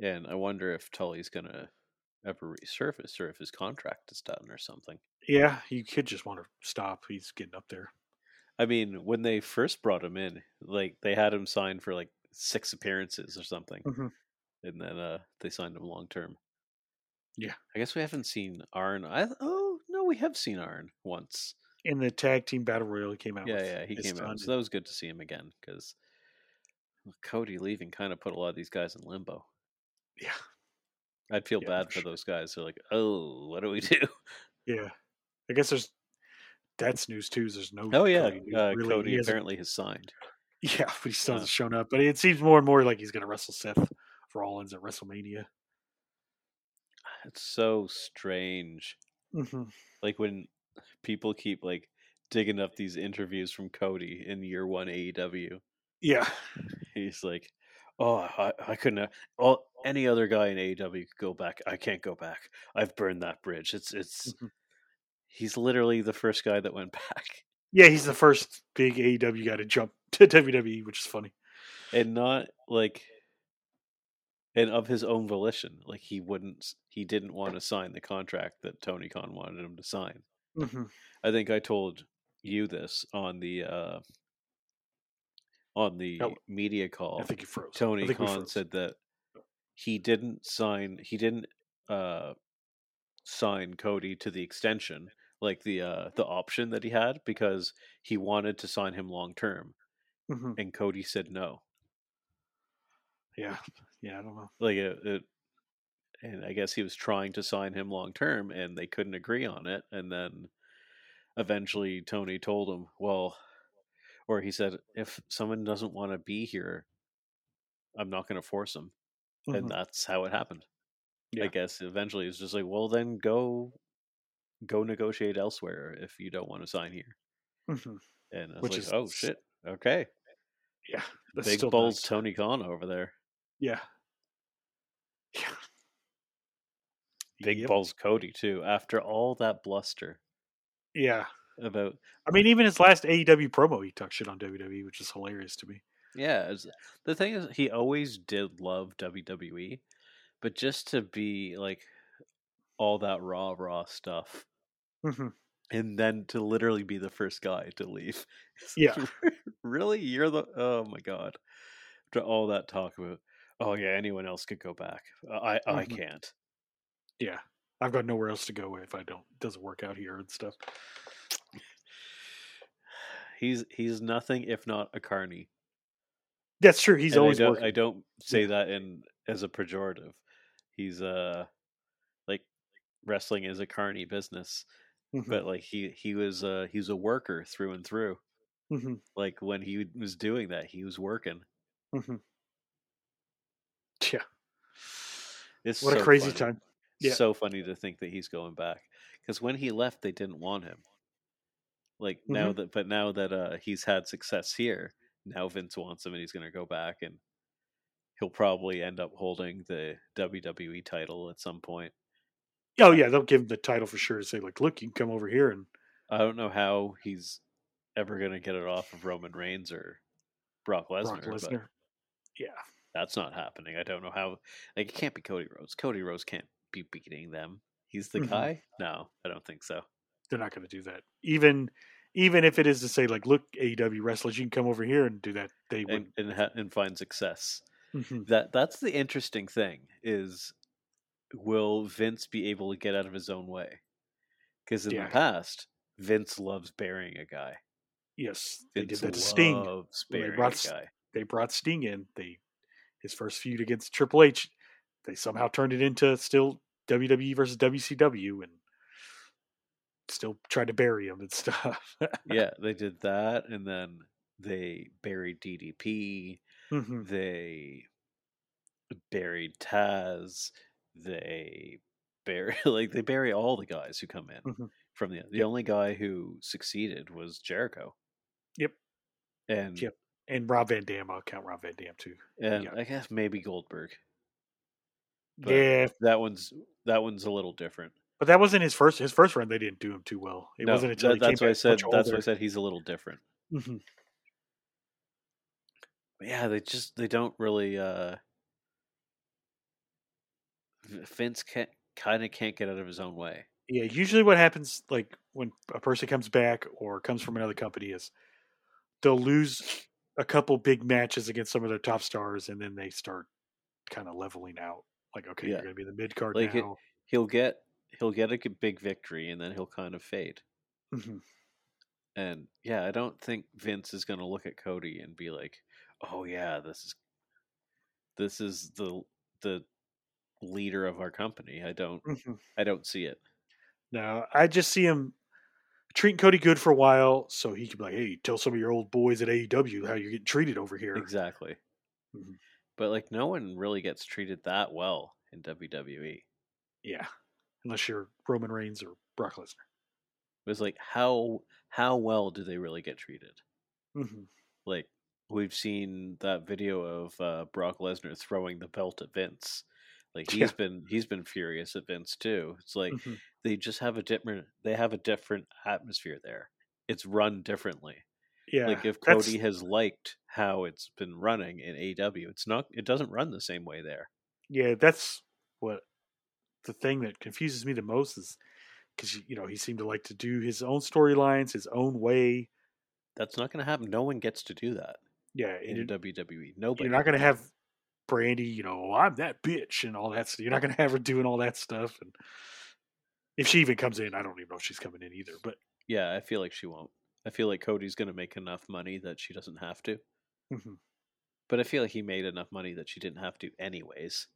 [SPEAKER 1] And I wonder if Tully's gonna ever resurface or if his contract is done or something.
[SPEAKER 2] Yeah, you could just want to stop. He's getting up there.
[SPEAKER 1] I mean, when they first brought him in, like they had him signed for like six appearances or something,
[SPEAKER 2] Mhm.
[SPEAKER 1] and then uh they signed him long term.
[SPEAKER 2] Yeah.
[SPEAKER 1] I guess we haven't seen Arn. I oh no, we have seen Arn once.
[SPEAKER 2] In the tag team battle royal, he came out.
[SPEAKER 1] Yeah, yeah, he came out. So that was good to see him again because Cody leaving kind of put a lot of these guys in limbo.
[SPEAKER 2] Yeah,
[SPEAKER 1] I'd feel
[SPEAKER 2] Yeah,
[SPEAKER 1] bad
[SPEAKER 2] for
[SPEAKER 1] for
[SPEAKER 2] sure.
[SPEAKER 1] those guys. They're like, oh, what do we do?
[SPEAKER 2] yeah. I guess there's that's news too. There's no.
[SPEAKER 1] Oh yeah,
[SPEAKER 2] Cody
[SPEAKER 1] uh,
[SPEAKER 2] really.
[SPEAKER 1] Cody apparently has signed.
[SPEAKER 2] Yeah, but he still
[SPEAKER 1] Uh.
[SPEAKER 2] hasn't shown up. But it seems more and more like he's going to wrestle Seth Rollins at WrestleMania.
[SPEAKER 1] It's so strange.
[SPEAKER 2] hmm
[SPEAKER 1] Like when people keep like digging up these interviews from Cody in year one AEW.
[SPEAKER 2] Yeah,
[SPEAKER 1] He's like, "Oh, I, I couldn't. Have, oh, any other guy in AEW could go back. I can't go back. I've burned that bridge. It's it's."
[SPEAKER 2] Mhm.
[SPEAKER 1] He's literally the first guy that went back,
[SPEAKER 2] yeah. He's the first big AEW guy to jump to WWE, which is funny.
[SPEAKER 1] and not like, and of his own volition. Like he wouldn't. He didn't want to sign the contract that Tony Khan wanted him to sign.
[SPEAKER 2] hmm
[SPEAKER 1] I think I told you this on the uh on the
[SPEAKER 2] Oh,
[SPEAKER 1] media call.
[SPEAKER 2] I think he froze.
[SPEAKER 1] Tony Khan
[SPEAKER 2] froze.
[SPEAKER 1] said that he didn't sign he didn't uh sign Cody to the extension like the uh the option that he had because he wanted to sign him long term
[SPEAKER 2] Mhm.
[SPEAKER 1] and Cody said no.
[SPEAKER 2] Yeah, yeah. I don't know.
[SPEAKER 1] Like it, it and I guess he was trying to sign him long term and they couldn't agree on it and then eventually Tony told him, "Well, or he said if someone doesn't want to be here, I'm not going to force them."
[SPEAKER 2] Mhm.
[SPEAKER 1] And that's how it happened. I guess eventually it's just like, "Well, then go go negotiate elsewhere if you don't want to sign here."
[SPEAKER 2] Mhm.
[SPEAKER 1] And I was
[SPEAKER 2] Which
[SPEAKER 1] like,
[SPEAKER 2] is
[SPEAKER 1] "Oh shit. Okay.
[SPEAKER 2] Yeah,
[SPEAKER 1] Big balls
[SPEAKER 2] nuts.
[SPEAKER 1] Tony Khan over there.
[SPEAKER 2] Yeah, yeah.
[SPEAKER 1] Big
[SPEAKER 2] Yep.
[SPEAKER 1] balls Cody too after all that bluster
[SPEAKER 2] Yeah,
[SPEAKER 1] about
[SPEAKER 2] I mean, even his last AEW promo, he talked shit on WWE, which is hilarious to me.
[SPEAKER 1] Yeah, the thing is, he always did love WWE, but just to be like all that raw, raw stuff,
[SPEAKER 2] hmm
[SPEAKER 1] and then to literally be the first guy to leave.
[SPEAKER 2] Yeah.
[SPEAKER 1] really? You're the oh my god! After all that talk about, oh yeah, anyone else could go back. I I
[SPEAKER 2] Mhm.
[SPEAKER 1] can't.
[SPEAKER 2] Yeah, I've got nowhere else to go if I don't doesn't work out here and stuff.
[SPEAKER 1] He's he's nothing if not a carny.
[SPEAKER 2] That's true. He's
[SPEAKER 1] And
[SPEAKER 2] always
[SPEAKER 1] I don't,
[SPEAKER 2] working.
[SPEAKER 1] I don't say that in as a pejorative. He's uh like wrestling is a carny business,
[SPEAKER 2] Mhm,
[SPEAKER 1] but like he he was uh he was a worker through and through.
[SPEAKER 2] mhm,
[SPEAKER 1] Like when he was doing that, he was working.
[SPEAKER 2] mhm. Yeah,
[SPEAKER 1] It's
[SPEAKER 2] what a crazy
[SPEAKER 1] funny.
[SPEAKER 2] time. Yeah.
[SPEAKER 1] So funny to think that he's going back because when he left, they didn't want him. Like
[SPEAKER 2] Mm-hmm.
[SPEAKER 1] now that, but now that uh he's had success here, now Vince wants him, and he's going to go back, and he'll probably end up holding the WWE title at some point.
[SPEAKER 2] Oh yeah, they'll give him the title for sure to say like, look, you can come over here and
[SPEAKER 1] I don't know how he's ever going to get it off of Roman Reigns or Brock Lesnar,
[SPEAKER 2] Brock
[SPEAKER 1] but
[SPEAKER 2] Lesnar. Yeah,
[SPEAKER 1] that's not happening. I don't know how. Like, it can't be Cody Rhodes. Cody Rhodes can't be beating them. He's the
[SPEAKER 2] Mhm.
[SPEAKER 1] guy. No, I don't think so.
[SPEAKER 2] they're not going to do that. Even even if it is to say like, look, AEW wrestlers, you can come over here and do that. They
[SPEAKER 1] and and, ha- and find success.
[SPEAKER 2] Mhm.
[SPEAKER 1] That that's the interesting thing is, will Vince be able to get out of his own way? Because in
[SPEAKER 2] Yeah.
[SPEAKER 1] the past, Vince loves burying a guy.
[SPEAKER 2] Yes, they did that to Sting. they brought
[SPEAKER 1] a
[SPEAKER 2] S-
[SPEAKER 1] guy.
[SPEAKER 2] They brought Sting in. They his first feud against Triple H. They somehow turned it into still WWE versus WCW and still tried to bury him and stuff.
[SPEAKER 1] yeah, they did that, and then they buried DDP.
[SPEAKER 2] Mhm.
[SPEAKER 1] They buried Taz. They bury like they bury all the guys who come in
[SPEAKER 2] Mhm.
[SPEAKER 1] from the the
[SPEAKER 2] Yep.
[SPEAKER 1] only guy who succeeded was Jericho.
[SPEAKER 2] Yep.
[SPEAKER 1] And
[SPEAKER 2] Yep. And Rob Van Dam, I'll count Rob Van Dam too.
[SPEAKER 1] and
[SPEAKER 2] Yeah.
[SPEAKER 1] I guess maybe Goldberg. But
[SPEAKER 2] yeah,
[SPEAKER 1] That one's that one's a little different.
[SPEAKER 2] but that wasn't his first. His first run, they didn't do him too well. It
[SPEAKER 1] No,
[SPEAKER 2] wasn't until
[SPEAKER 1] that- that's why I said that's why I said he's a little different.
[SPEAKER 2] Mhm.
[SPEAKER 1] Yeah, they just they don't really uh Vince kind of can't get out of his own way.
[SPEAKER 2] Yeah, usually what happens, like when a person comes back or comes from another company, is they'll lose a couple big matches against some of their top stars, and then they start kind of leveling out. Like, okay,
[SPEAKER 1] Yeah.
[SPEAKER 2] you're going to be the mid card
[SPEAKER 1] Like
[SPEAKER 2] now.
[SPEAKER 1] He'll get he'll get a big victory and then he'll kind of fade.
[SPEAKER 2] Mhm.
[SPEAKER 1] And yeah, I don't think Vince is going to look at Cody and be like, "Oh yeah, this is this is the the leader of our company." I don't
[SPEAKER 2] Mhm.
[SPEAKER 1] I don't see it.
[SPEAKER 2] No, I just see him treating Cody good for a while, so he can be like, "Hey, tell some of your old boys at AEW how you're getting treated over here."
[SPEAKER 1] Exactly.
[SPEAKER 2] Mhm.
[SPEAKER 1] But like no one really gets treated that well in. WWE.
[SPEAKER 2] Yeah, unless you're Roman Reigns or Brock Lesnar.
[SPEAKER 1] It was like how how well do they really get treated?
[SPEAKER 2] hmm
[SPEAKER 1] Like we've seen that video of uh, Brock Lesnar throwing the belt at Vince. Like he's
[SPEAKER 2] Yeah.
[SPEAKER 1] been he's been furious at Vince too. It's like
[SPEAKER 2] hmm
[SPEAKER 1] they just have a different they have a different atmosphere there. It's run differently.
[SPEAKER 2] Yeah,
[SPEAKER 1] like if
[SPEAKER 2] that's-
[SPEAKER 1] Cody has liked how it's been running in AEW, it's not it doesn't run the same way there.
[SPEAKER 2] Yeah, that's what the thing that confuses me the most is because you know he seemed to like to do his own storylines his own way.
[SPEAKER 1] That's not going to happen. No one gets to do that
[SPEAKER 2] Yeah,
[SPEAKER 1] in
[SPEAKER 2] it-
[SPEAKER 1] WWE. Nobody.
[SPEAKER 2] you're not going to have Brandi, you know, "Oh, I'm that bitch and all that stuff. You're not going to have her doing all that stuff. And if she even comes in, I don't even know if she's coming in either. But
[SPEAKER 1] Yeah, I feel like she won't. I feel like Cody's going to make enough money that she doesn't have to.
[SPEAKER 2] mhm.
[SPEAKER 1] But I feel like he made enough money that she didn't have to anyways.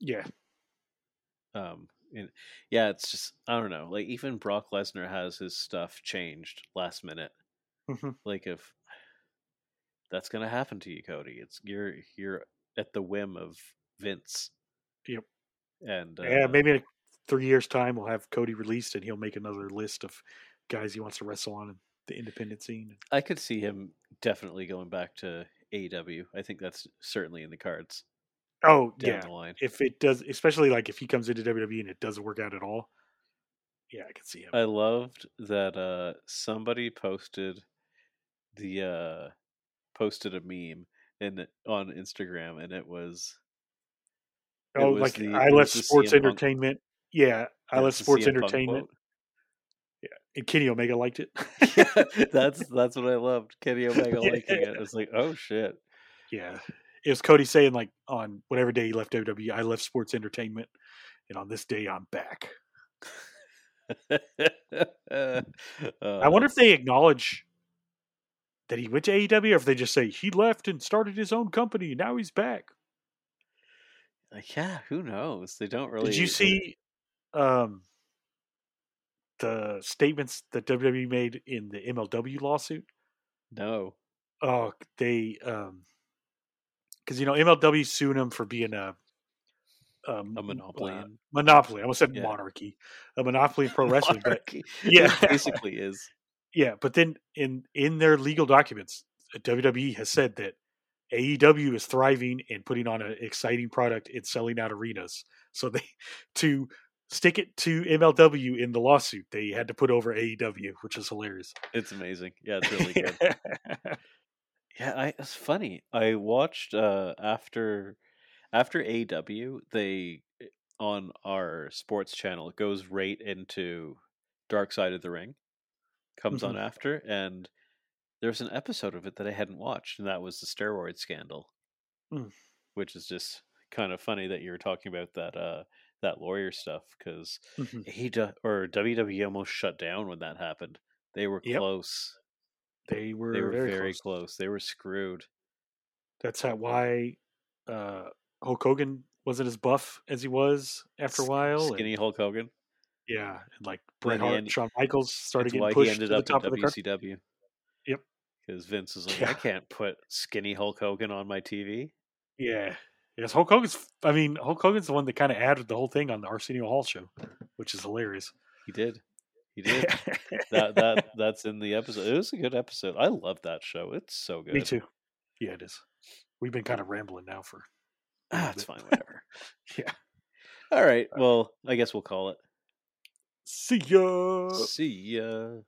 [SPEAKER 2] yeah,
[SPEAKER 1] Um, and yeah, it's just I don't know. Like even Brock Lesnar has his stuff changed last minute.
[SPEAKER 2] Mhm.
[SPEAKER 1] Like if that's gonna happen to you, Cody, it's you're you're at the whim of Vince.
[SPEAKER 2] Yep.
[SPEAKER 1] And uh,
[SPEAKER 2] yeah, maybe in three years' time we'll have Cody released and he'll make another list of guys he wants to wrestle on in the independent scene.
[SPEAKER 1] I could see him definitely going back to AEW. I think that's certainly in the cards
[SPEAKER 2] Oh yeah, if it does, especially like if he comes into WWE and it doesn't work out at all. Yeah, I can see him.
[SPEAKER 1] I loved that uh somebody posted the uh posted a meme in on Instagram and it was it
[SPEAKER 2] oh,
[SPEAKER 1] was
[SPEAKER 2] like
[SPEAKER 1] the-
[SPEAKER 2] I left sports entertainment. Yeah, I left sports entertainment. Yeah, and Kenny Omega liked it.
[SPEAKER 1] yeah, that's that's what I loved. Kenny Omega
[SPEAKER 2] Yeah.
[SPEAKER 1] liking it. It's like, oh shit.
[SPEAKER 2] yeah, it was Cody saying like on whatever day he left WWE, I left sports entertainment, and on this day I'm back.
[SPEAKER 1] Uh,
[SPEAKER 2] I wonder if they acknowledge that he went to AEW, or if they just say he left and started his own company, and now he's back.
[SPEAKER 1] Uh, yeah, who knows? They don't really.
[SPEAKER 2] Did you see um, the statements that WWE made in the MLW lawsuit?
[SPEAKER 1] No.
[SPEAKER 2] Oh, they um, because you know MLW suing him for being a um,
[SPEAKER 1] A monopoly.
[SPEAKER 2] uh, monopoly. I almost said
[SPEAKER 1] Yeah.
[SPEAKER 2] monarchy, a monopoly in pro wrestling. But yeah.
[SPEAKER 1] It basically is.
[SPEAKER 2] Yeah, but then in in their legal documents, WWE has said that AEW is thriving and putting on an exciting product and selling out arenas. So they to stick it to MLW in the lawsuit, they had to put over AEW, which is hilarious.
[SPEAKER 1] It's amazing. Yeah, it's really good. Yeah, I, it's funny. I watched uh after after AEW, they eh, on our sports channel it goes right into Dark Side of the Ring. Comes on
[SPEAKER 2] Mhm.
[SPEAKER 1] after, and there's an episode of it that I hadn't watched, and that was the steroid scandal,
[SPEAKER 2] Mm.
[SPEAKER 1] which is just kind of funny that you were talking about that uh that lawyer stuff because
[SPEAKER 2] Mhm.
[SPEAKER 1] he or WWE almost shut down when that happened. They were
[SPEAKER 2] Yep.
[SPEAKER 1] close.
[SPEAKER 2] They were,
[SPEAKER 1] They were very,
[SPEAKER 2] very,
[SPEAKER 1] close.
[SPEAKER 2] close.
[SPEAKER 1] They were screwed.
[SPEAKER 2] That's how why uh, Hulk Hogan wasn't as buff as he was after a while. and-
[SPEAKER 1] Skinny Hulk Hogan.
[SPEAKER 2] Yeah, and like Bret Hart,
[SPEAKER 1] ended-
[SPEAKER 2] Shawn Michaels started
[SPEAKER 1] That's
[SPEAKER 2] getting
[SPEAKER 1] why he
[SPEAKER 2] pushed
[SPEAKER 1] ended
[SPEAKER 2] to the
[SPEAKER 1] up
[SPEAKER 2] top
[SPEAKER 1] in
[SPEAKER 2] of the card.
[SPEAKER 1] WCW.
[SPEAKER 2] Yep.
[SPEAKER 1] Because Vince is like,
[SPEAKER 2] Yeah.
[SPEAKER 1] I can't put skinny Hulk Hogan on my TV.
[SPEAKER 2] Yeah. Yes, Hulk Hogan's. I mean, Hulk Hogan's the one that kind of added the whole thing on the Arsenio Hall show, which is hilarious.
[SPEAKER 1] He did. He did. that that that's in the episode. It was a good episode. I love that show. It's so good.
[SPEAKER 2] Me too. Yeah, it is. We've been kind of rambling now for.
[SPEAKER 1] Ah, it's fine. Whatever.
[SPEAKER 2] Yeah.
[SPEAKER 1] All right. Well, I guess we'll call it.
[SPEAKER 2] See ya.
[SPEAKER 1] See ya.